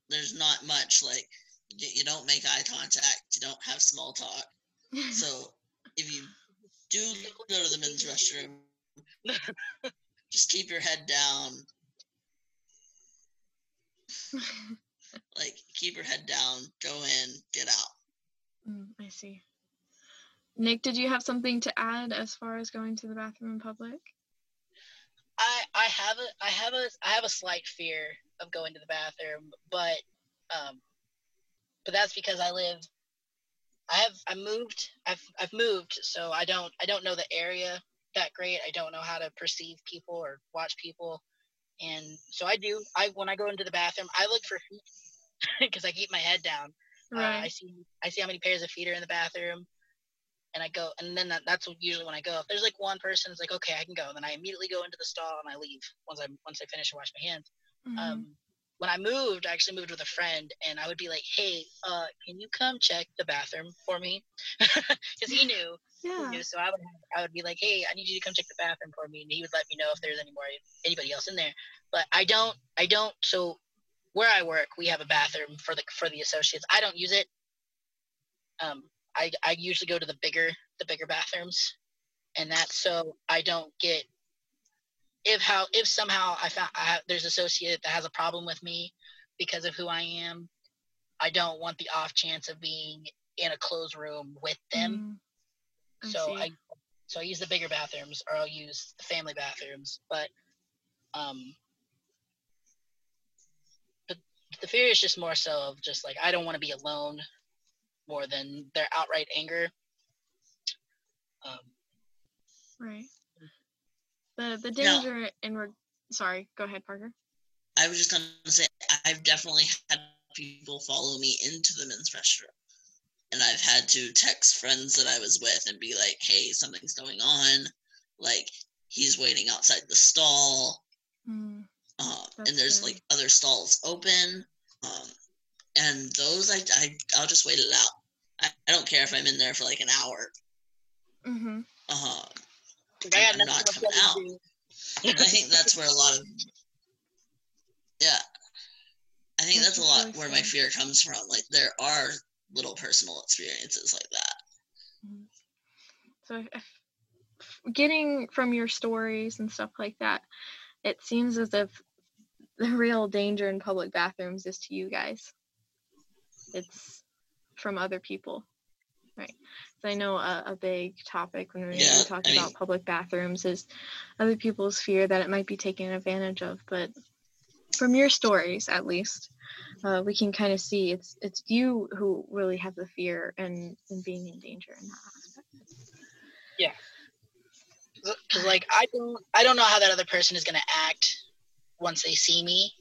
there's not much like you, you don't make eye contact, you don't have small talk. So if you do go to the men's restroom, just keep your head down. Like, keep your head down, go in, get out. Mm, I see. Nick, did you have something to add as far as going to the bathroom in public? I I have a I have a I have a slight fear of going to the bathroom, but um, but that's because I live. I have I moved. I've I've moved, so I don't I don't know the area that great. I don't know how to perceive people or watch people, and so I do. I when I go into the bathroom, I look for feet because I keep my head down. Uh, I see I see how many pairs of feet are in the bathroom, and I go, and then that, that's usually when I go. If there's like one person, it's like okay, I can go. and Then I immediately go into the stall and I leave once I once I finish and wash my hands. Mhm. Um, when I moved, I actually moved with a friend, and I would be like, hey, uh, can you come check the bathroom for me? Because he knew, he yeah. knew, so I would I would be like, hey, I need you to come check the bathroom for me, and he would let me know if there's any more anybody else in there. But I don't I don't so where I work, we have a bathroom for the for the associates. I don't use it. Um, I I usually go to the bigger the bigger bathrooms, and that's so I don't get if how if somehow I found I have, there's associate that has a problem with me because of who I am. I don't want the off chance of being in a closed room with them. Mm, I so see. I so I use the bigger bathrooms or I'll use the family bathrooms. But um the fear is just more so of just like I don't want to be alone more than their outright anger. Um Right. The the Now- danger in reg- sorry, go ahead, Parker. I was just gonna say I've definitely had people follow me into the men's restroom. And I've had to text friends that I was with and be like, hey, something's going on. Like he's waiting outside the stall. Mm, Um, That's and there's scary. like other stalls open. Um, and those I, I I'll just wait it out. I, I don't care if I'm in there for like an hour. mm-hmm. Um, I I'm not coming out. I think that's where a lot of yeah. I think That's that's, a lot really where my fear comes from. Like there are little personal experiences like that. So if, if getting from your stories and stuff like that, it seems as if the real danger in public bathrooms is to you guys. It's from other people, right? So I know a, a big topic when we, Yeah, talk I mean- about public bathrooms is other people's fear that it might be taken advantage of. But from your stories, at least, uh, we can kind of see it's it's you who really have the fear and, and being in danger in that aspect. because like I don't I don't know how that other person is gonna act once they see me.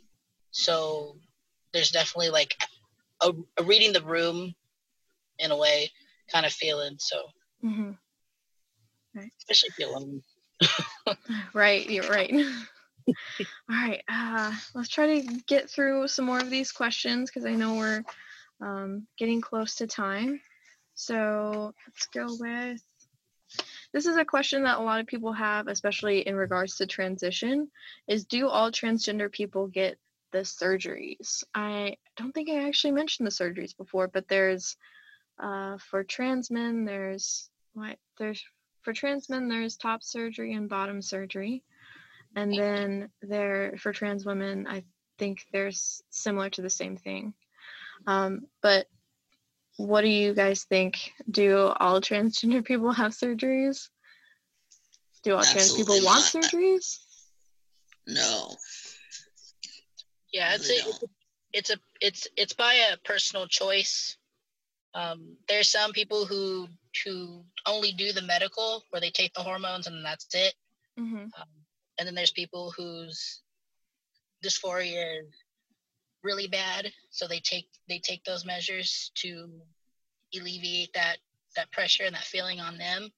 So there's definitely like a, a reading the room in a way kind of feeling. So hmm especially feeling Right, you're right. All right, uh, let's try to get through some more of these questions because I know we're um, getting close to time. So let's go with this is a question that a lot of people have, especially in regards to transition, is do all transgender people get the surgeries? I don't think I actually mentioned the surgeries before, but there's uh, for trans men, there's what there's for trans men, there's top surgery and bottom surgery. And then there for trans women, I think there's similar to the same thing. Um, but what do you guys think? Do all transgender people have surgeries? Do all trans people Absolutely want not. surgeries? No. yeah it's a, it's a it's it's it's by a personal choice. Um, there's some people who who only do the medical where they take the hormones and that's it. hmm Um, and then there's people whose dysphoria is really bad, so they take they take those measures to alleviate that that pressure and that feeling on them,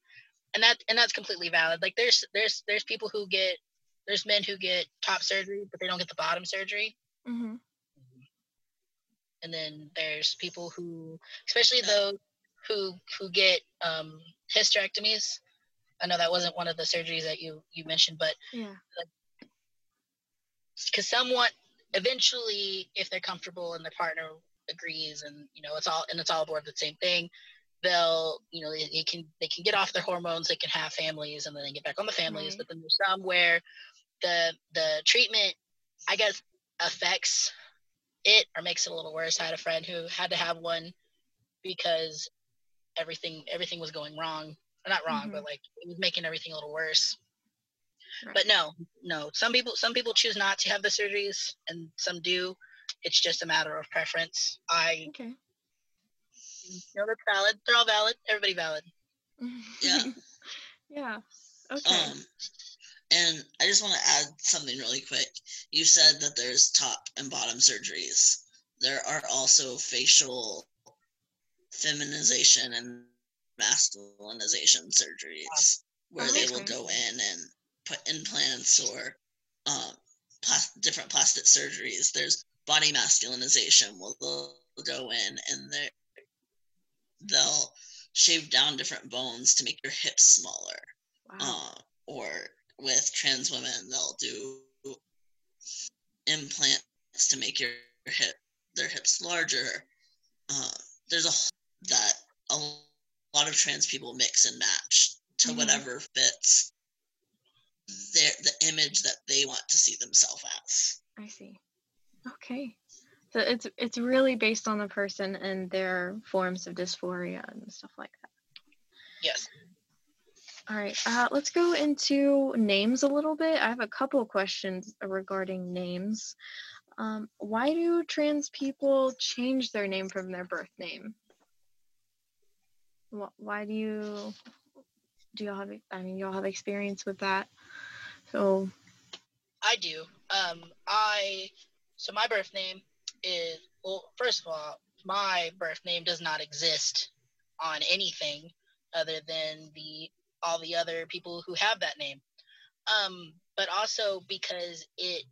and that and that's completely valid. Like there's there's there's people who get there's men who get top surgery, but they don't get the bottom surgery, hmm and then there's people who, especially those who who get um, hysterectomies. I know that wasn't one of the surgeries that you you mentioned, but Yeah. because someone eventually if they're comfortable and their partner agrees and you know it's all and it's all aboard the same thing they'll you know they, they can they can get off their hormones they can have families and then they get back on the families. Right. but then there's some where the the treatment i guess affects it or makes it a little worse. I had a friend who had to have one because everything everything was going wrong. Or not wrong mm-hmm. but like it was making everything a little worse Right. but no no some people some people choose not to have the surgeries and some do it's just a matter of preference i Okay. No, know that's valid they're all valid everybody valid Yeah. yeah. Okay. Um, and I just want to add something really quick. You said that there's top and bottom surgeries. There are also facial feminization and masculinization surgeries where they will Okay. go in and put implants or um, different plastic surgeries. There's body masculinization. Well, they'll go in and they they'll shave down different bones to make your hips smaller wow. uh, or with trans women they'll do implants to make your hip their hips larger uh, there's a that a lot of trans people mix and match to Mhm. whatever fits their the image that they want to see themselves as I see. Okay. So it's it's really based on the person and their forms of dysphoria and stuff like that. yes All right. Uh, let's go into names a little bit. I have a couple questions regarding names. Um, why do trans people change their name from their birth name? Why do you do y'all have? I mean, y'all have experience with that. So i do um i so my birth name is well first of all my birth name does not exist on anything other than the all the other people who have that name um but also because it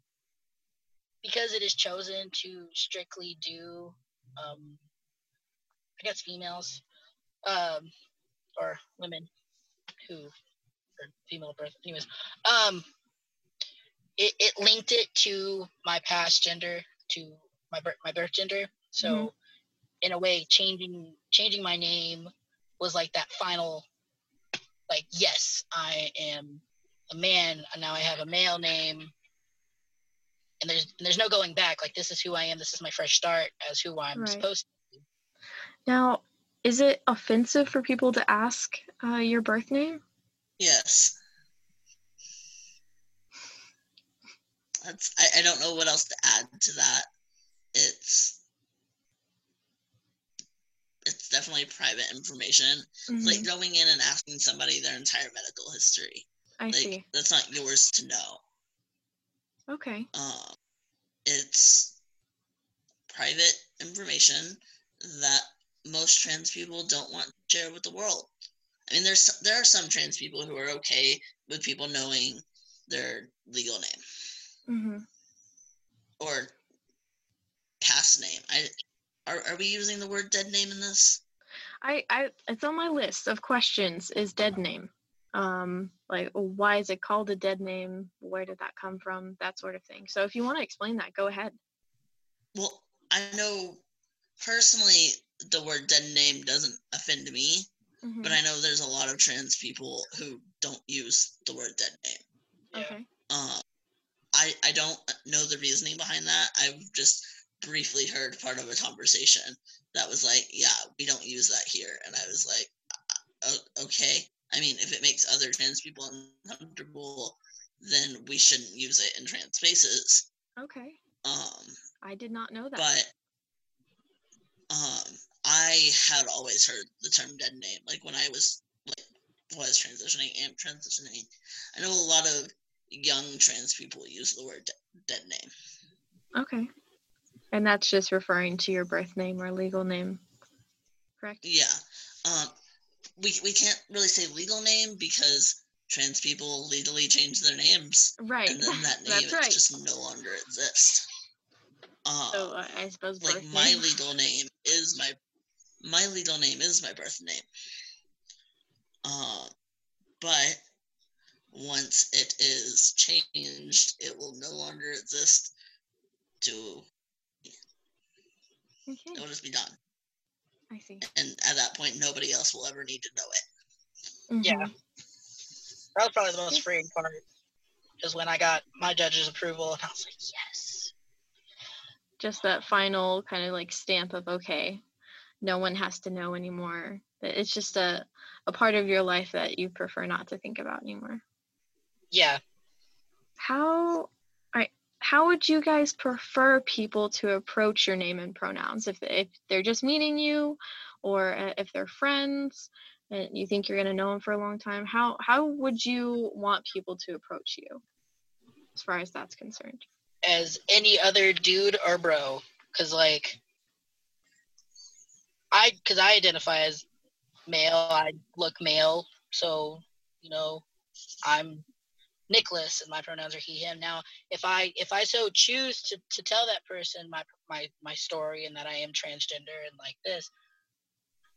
because it is chosen to strictly do um i guess females um or women who or female birth anyways um it, it linked it to my past gender to my birth my birth gender so Mhm. in a way changing changing my name was like that final like yes, I am a man, and now I have a male name, and there's and there's no going back. Like this is who I am. This is my fresh start as who I'm Right. supposed. to be. Now, is it offensive for people to ask uh, your birth name? Yes. That's I, I don't know what else to add to that. It's it's definitely private information. It's like going in and asking somebody their entire medical history. I like see. that's not yours to know. Okay. Um, it's private information that most trans people don't want to share with the world. I mean, there's there are some trans people who are okay with people knowing their legal name hmm or past name. I are are we using the word dead name in this? I, I, it's on my list of questions. Is dead name? Um, like why is it called a dead name? Where did that come from? That sort of thing. So if you want to explain that, go ahead. Well, I know personally the word dead name doesn't offend me, Mhm, but I know there's a lot of trans people who don't use the word dead name. Okay. Um, I I don't know the reasoning behind that. I've just briefly heard part of a conversation that was like, "Yeah, we don't use that here," and I was like, "O- "Okay." I mean, if it makes other trans people uncomfortable, then we shouldn't use it in trans spaces. Okay. Um, I did not know that. but um, I had always heard the term "dead name," like when I was like was transitioning and transitioning. I know a lot of young trans people use the word de- "dead name." okay. And that's just referring to your birth name or legal name, correct? Yeah. Um, we we can't really say legal name because trans people legally change their names, Right. and then that name right. just no longer exists. Um, So uh, I suppose like birth my legal name is my my legal name is my birth name. Um, but once it is changed, it will no longer exist. To Okay. it will just be done, I see. and at that point, nobody else will ever need to know it. Yeah. Mhm. That was probably the most freeing part. Is when I got my judge's approval, and I was like, yes. Just that final kind of like stamp of okay, no one has to know anymore. It's just a a part of your life that you prefer not to think about anymore. Yeah. How I how would you guys prefer people to approach your name and pronouns if if they're just meeting you or uh, if they're friends and you think you're going to know them for a long time how how would you want people to approach you as far as that's concerned as any other dude or bro because like i because i identify as male. I look male. So you know i'm nicholas and my pronouns are he him. Now if i if i so choose to, to tell that person my my my story and that i am transgender and like this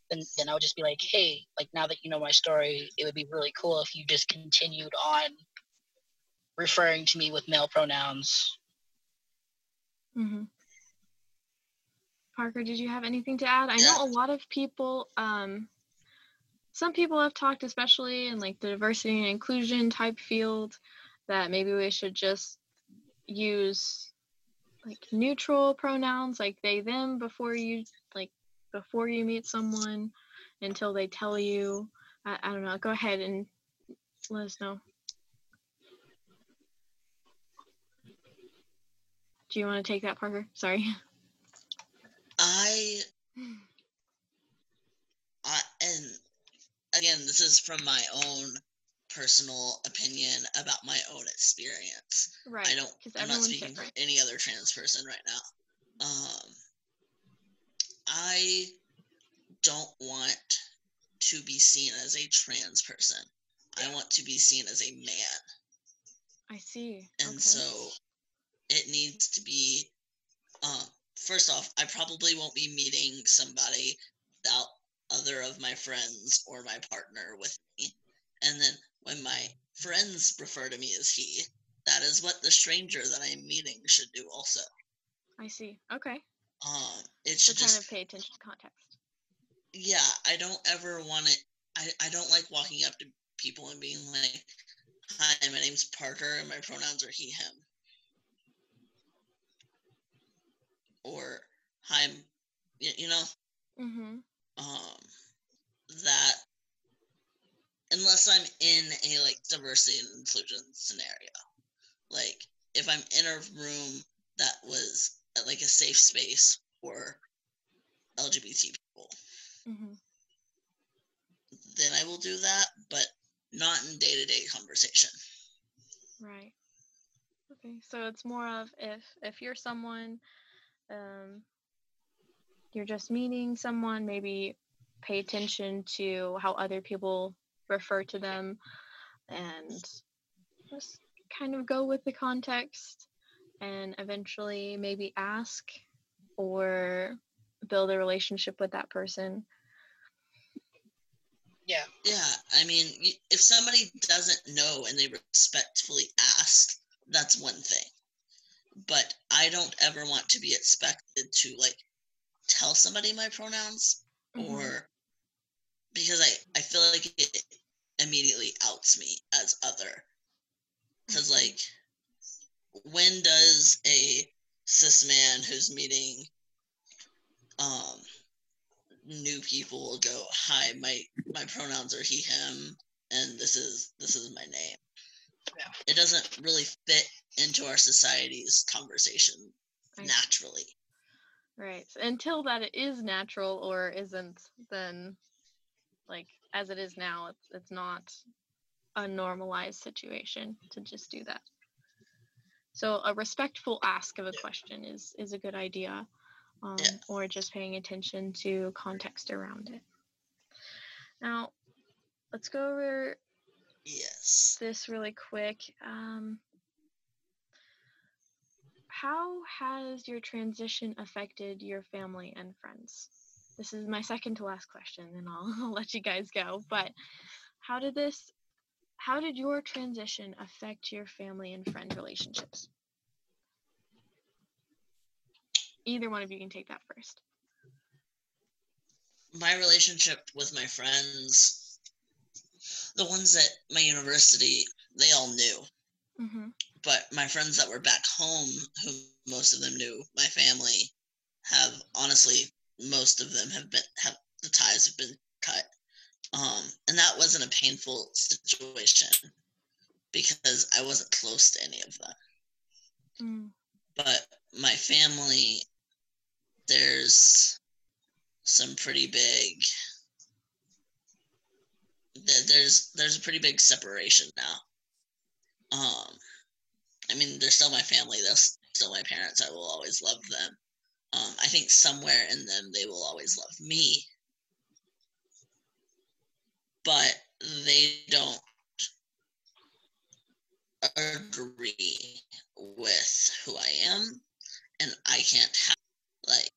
then then i would just be like hey like now that you know my story it would be really cool if you just continued on referring to me with male pronouns. Hmm parker did you have anything to add? I know a lot of people um some people have talked especially in like the diversity and inclusion type field that maybe we should just use like neutral pronouns like they them before you like before you meet someone until they tell you. I, I don't know. Go ahead and let us know. Do you want to take that parker? Sorry I, I and again, this is from my own personal opinion about my own experience. right I don't. I'm not speaking different for any other trans person right now. Um, I don't want to be seen as a trans person. I want to be seen as a man, i see and okay. so it needs to be. Um, first off, I probably won't be meeting somebody without other of my friends or my partner with me. And then when my friends refer to me as he, that is what the stranger that I'm meeting should do also. i see okay Um, it so should kind just of pay attention to context yeah, I don't ever want it. I, I don't like walking up to people and being like, "Hi, my name's Parker, and my pronouns are he, him," or "Hi, I'm," you know, Mm-hmm. um, that unless I'm in a like diversity and inclusion scenario, like if I'm in a room that was uh, like a safe space for LGBT people, Mm-hmm. then I will do that, but not in day to day conversation. Right. Okay. So it's more of if if you're someone, um, you're just meeting someone, maybe pay attention to how other people refer to them, and just kind of go with the context, and eventually maybe ask or build a relationship with that person. Yeah. Yeah, I mean, if somebody doesn't know and they respectfully ask, that's one thing. But I don't ever want to be expected to like tell somebody my pronouns Mhm. or because I I feel like it immediately outs me as other. Because like, when does a cis man who's meeting um new people go, "Hi, my my pronouns are he him, and this is this is my name." Yeah. It doesn't really fit into our society's conversation see. naturally. Right. So until that it is natural or isn't, then like as it is now, it's it's not a normalized situation to just do that. So a respectful ask of a question is is a good idea. Um, Yeah. or just paying attention to context around it. Now, let's go over Yes. this really quick. Um, how has your transition affected your family and friends? This is my second to last question, and I'll, I'll let you guys go. But how did this, how did your transition affect your family and friend relationships? Either one of you can take that first. My relationship with my friends, the ones at my university, they all knew. Mm-hmm. But my friends that were back home, who most of them knew my family, have honestly most of them have been have the ties have been cut, um, and that wasn't a painful situation because I wasn't close to any of them. Mm. But my family, there's some pretty big. There's there's a pretty big separation now. Um, I mean, they're still my family. They're still my parents. I will always love them. Um, I think somewhere in them, they will always love me. But they don't agree with who I am. And I can't have, like,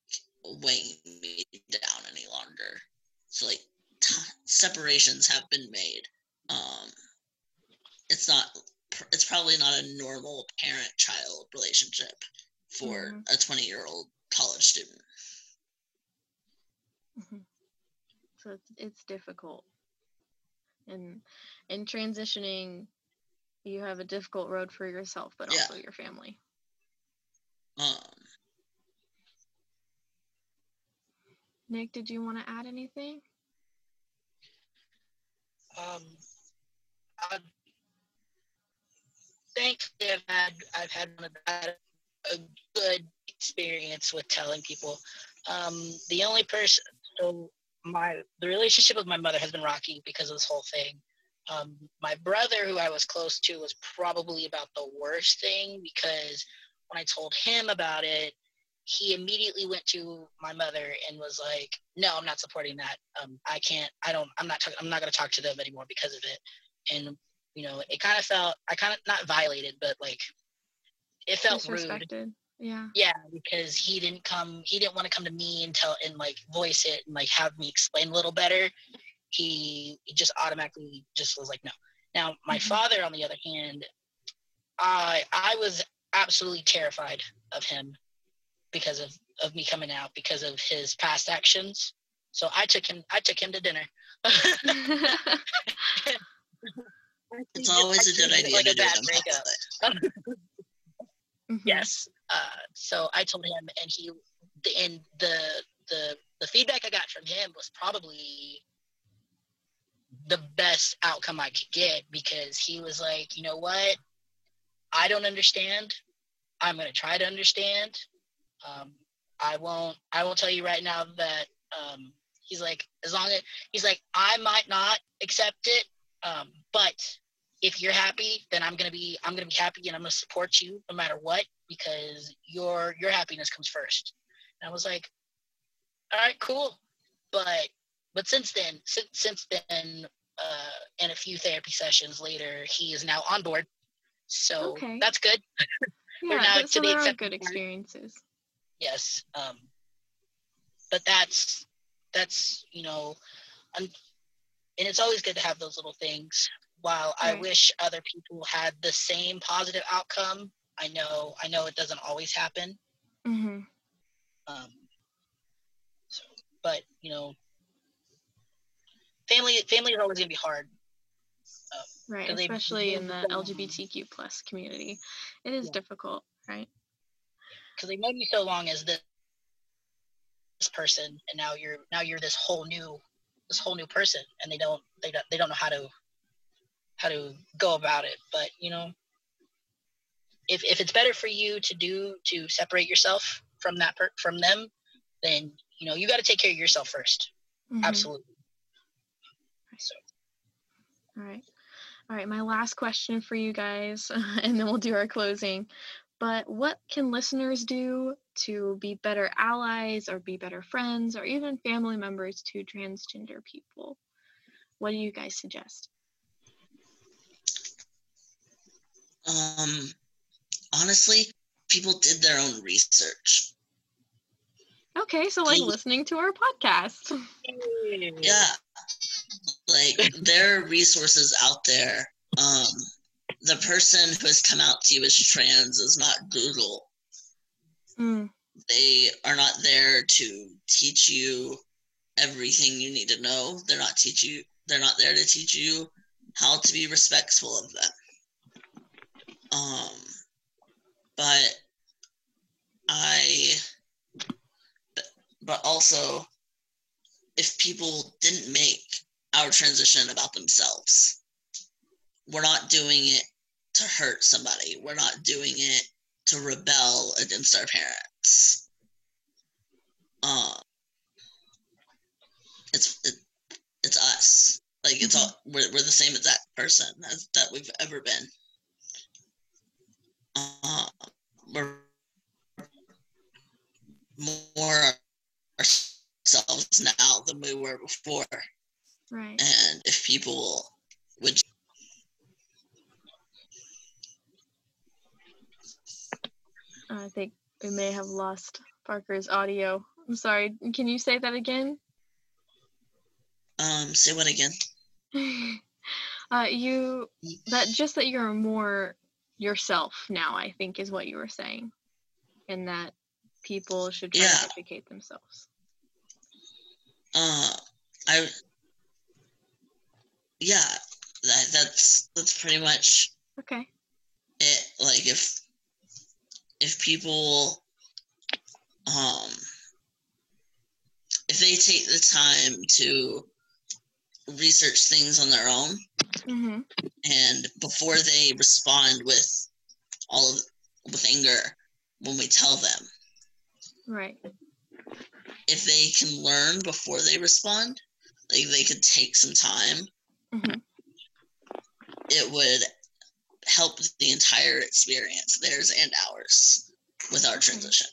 weighing me down any longer. So, like, t- separations have been made. Um, it's not it's probably not a normal parent child relationship for Mhm. a 20 year old college student So it's it's difficult. And in transitioning, you have a difficult road for yourself, but Yeah. also your family. um Nick, did you want to add anything? Um, I thankfully I've had I've had a good experience with telling people. Um, the only person so my the relationship with my mother has been rocky because of this whole thing. Um, my brother, who I was close to, was probably about the worst thing because when I told him about it, he immediately went to my mother and was like, "No, I'm not supporting that. Um, I can't. I don't. I'm not. Talk, I'm not going to talk to them anymore because of it." And you know, it kind of felt. I kind of not violated, but like, it felt rude. Yeah. Yeah, because he didn't come. He didn't want to come to me and tell and like voice it and like have me explain a little better. He, he just automatically just was like, "No." Now, my Mhm. father, on the other hand, I I was absolutely terrified of him because of of me coming out because of his past actions. So I took him I took him to dinner. It's always a good idea like to do bad it in breakup. public. Mhm. Yes. Uh, so I told him, and he, the, and the the the feedback I got from him was probably the best outcome I could get because he was like, you know what, I don't understand. I'm gonna try to understand. Um, I won't. I won't tell you right now that um, he's like, as long as he's like, I might not accept it, um, but if you're happy, then I'm gonna be I'm gonna be happy and I'm gonna support you no matter what because your your happiness comes first. And I was like, all right, cool. But but since then, since since then, uh, and a few therapy sessions later, he is now on board. So Okay. that's good. Yeah, now so there are good experiences. Yes. Um, but that's that's you know, un- and it's always good to have those little things. While I wish other people had the same positive outcome, I know I know it doesn't always happen. hmm Um, so, but you know, family family is always gonna be hard. Right, 'Cause they- especially in the they- LGBTQ plus community, it is Yeah. difficult, right? because they've known you so long as this, this person and now you're now you're this whole new this whole new person and they don't they don't they don't know how to how to go about it but you know if, if it's better for you to do to separate yourself from that per, from them then you know you got to take care of yourself 1st Mhm. absolutely All right. All right, my last question for you guys, and then we'll do our closing. But what can listeners do to be better allies or be better friends or even family members to transgender people? What do you guys suggest? Um, honestly, people did their own research. Okay, so like listening to our podcast. Yeah, like there are resources out there. Um, the person who has come out to you as trans is not Google. Mm, They are not there to teach you everything you need to know. They're not teach you. They're not there to teach you how to be respectful of them. Um, but I, but also, if people didn't make our transition about themselves, we're not doing it to hurt somebody. We're not doing it to rebel against our parents. Uh, it's it, it's us. Like it's all we're, we're the same exact person as that we've ever been. Uh, we're more ourselves now than we were before. right. And if people would I think we may have lost Parker's audio. I'm sorry. Can you say that again? um say what again? uh, you that just that you're more yourself now. I think is what you were saying, and that people should try Yeah. to educate themselves. Uh, I yeah, that, that's that's pretty much Okay. it. Like if if people um if they take the time to research things on their own Mm-hmm. and before they respond with all of with anger when we tell them Right. if they can learn before they respond like they could take some time Mhm. it would help the entire experience theirs and ours with our transition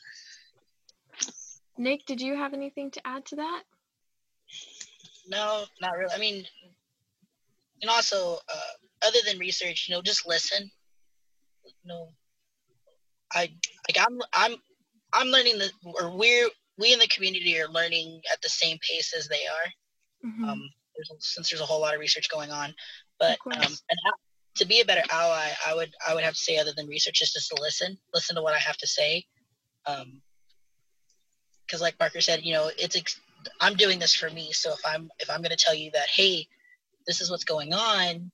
Nick, did you have anything to add to that? No, not really. I mean, and also, uh, other than research, you know, just listen. You know, I like I'm I'm I'm learning the or we're we in the community are learning at the same pace as they are. Mhm. Um, there's, since there's a whole lot of research going on, but um, and to be a better ally, I would I would have to say other than research, is just to listen, listen to what I have to say. Um, because like Parker said, you know, it's ex- I'm doing this for me. So if I'm if I'm going to tell you that, hey, this is what's going on,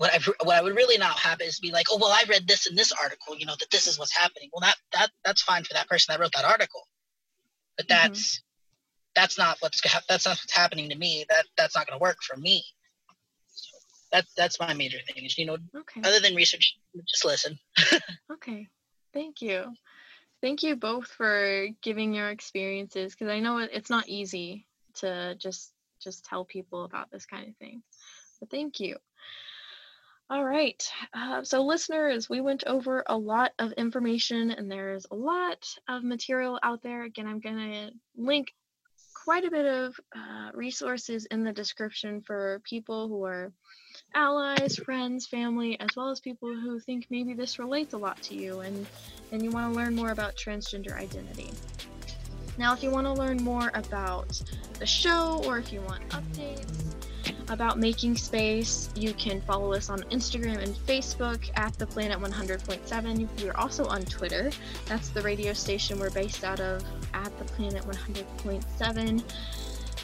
what I what I would really not happen is be like, oh well, I read this in this article, you know, that this is what's happening. Well, that that that's fine for that person that wrote that article, but mm-hmm. that's mm-hmm. that's not what's that's not what's happening to me. That that's not going to work for me. So that that's my major thing is you know, okay. other than research, just listen. okay, thank you, thank you both for giving your experiences because I know it's not easy to just just tell people about this kind of thing. But thank you. All right. Uh, so, listeners, we went over a lot of information and there's a lot of material out there. Again, I'm going to link quite a bit of uh, resources in the description for people who are allies, friends, family, as well as people who think maybe this relates a lot to you and, and you want to learn more about transgender identity. Now, if you want to learn more about the show or if you want updates, about making space, you can follow us on Instagram and Facebook at the Planet 100.7. We're also on Twitter. That's the radio station we're based out of at the Planet 100.7.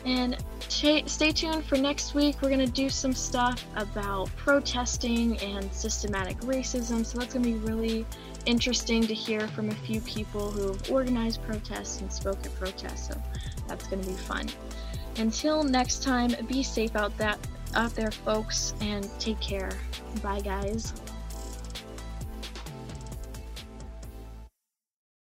And stay tuned for next week. We're going to do some stuff about protesting and systematic racism. So that's going to be really interesting to hear from a few people who have organized protests and spoke at protests. So that's going to be fun. Until next time, be safe out that out there, folks, and take care. Bye, guys.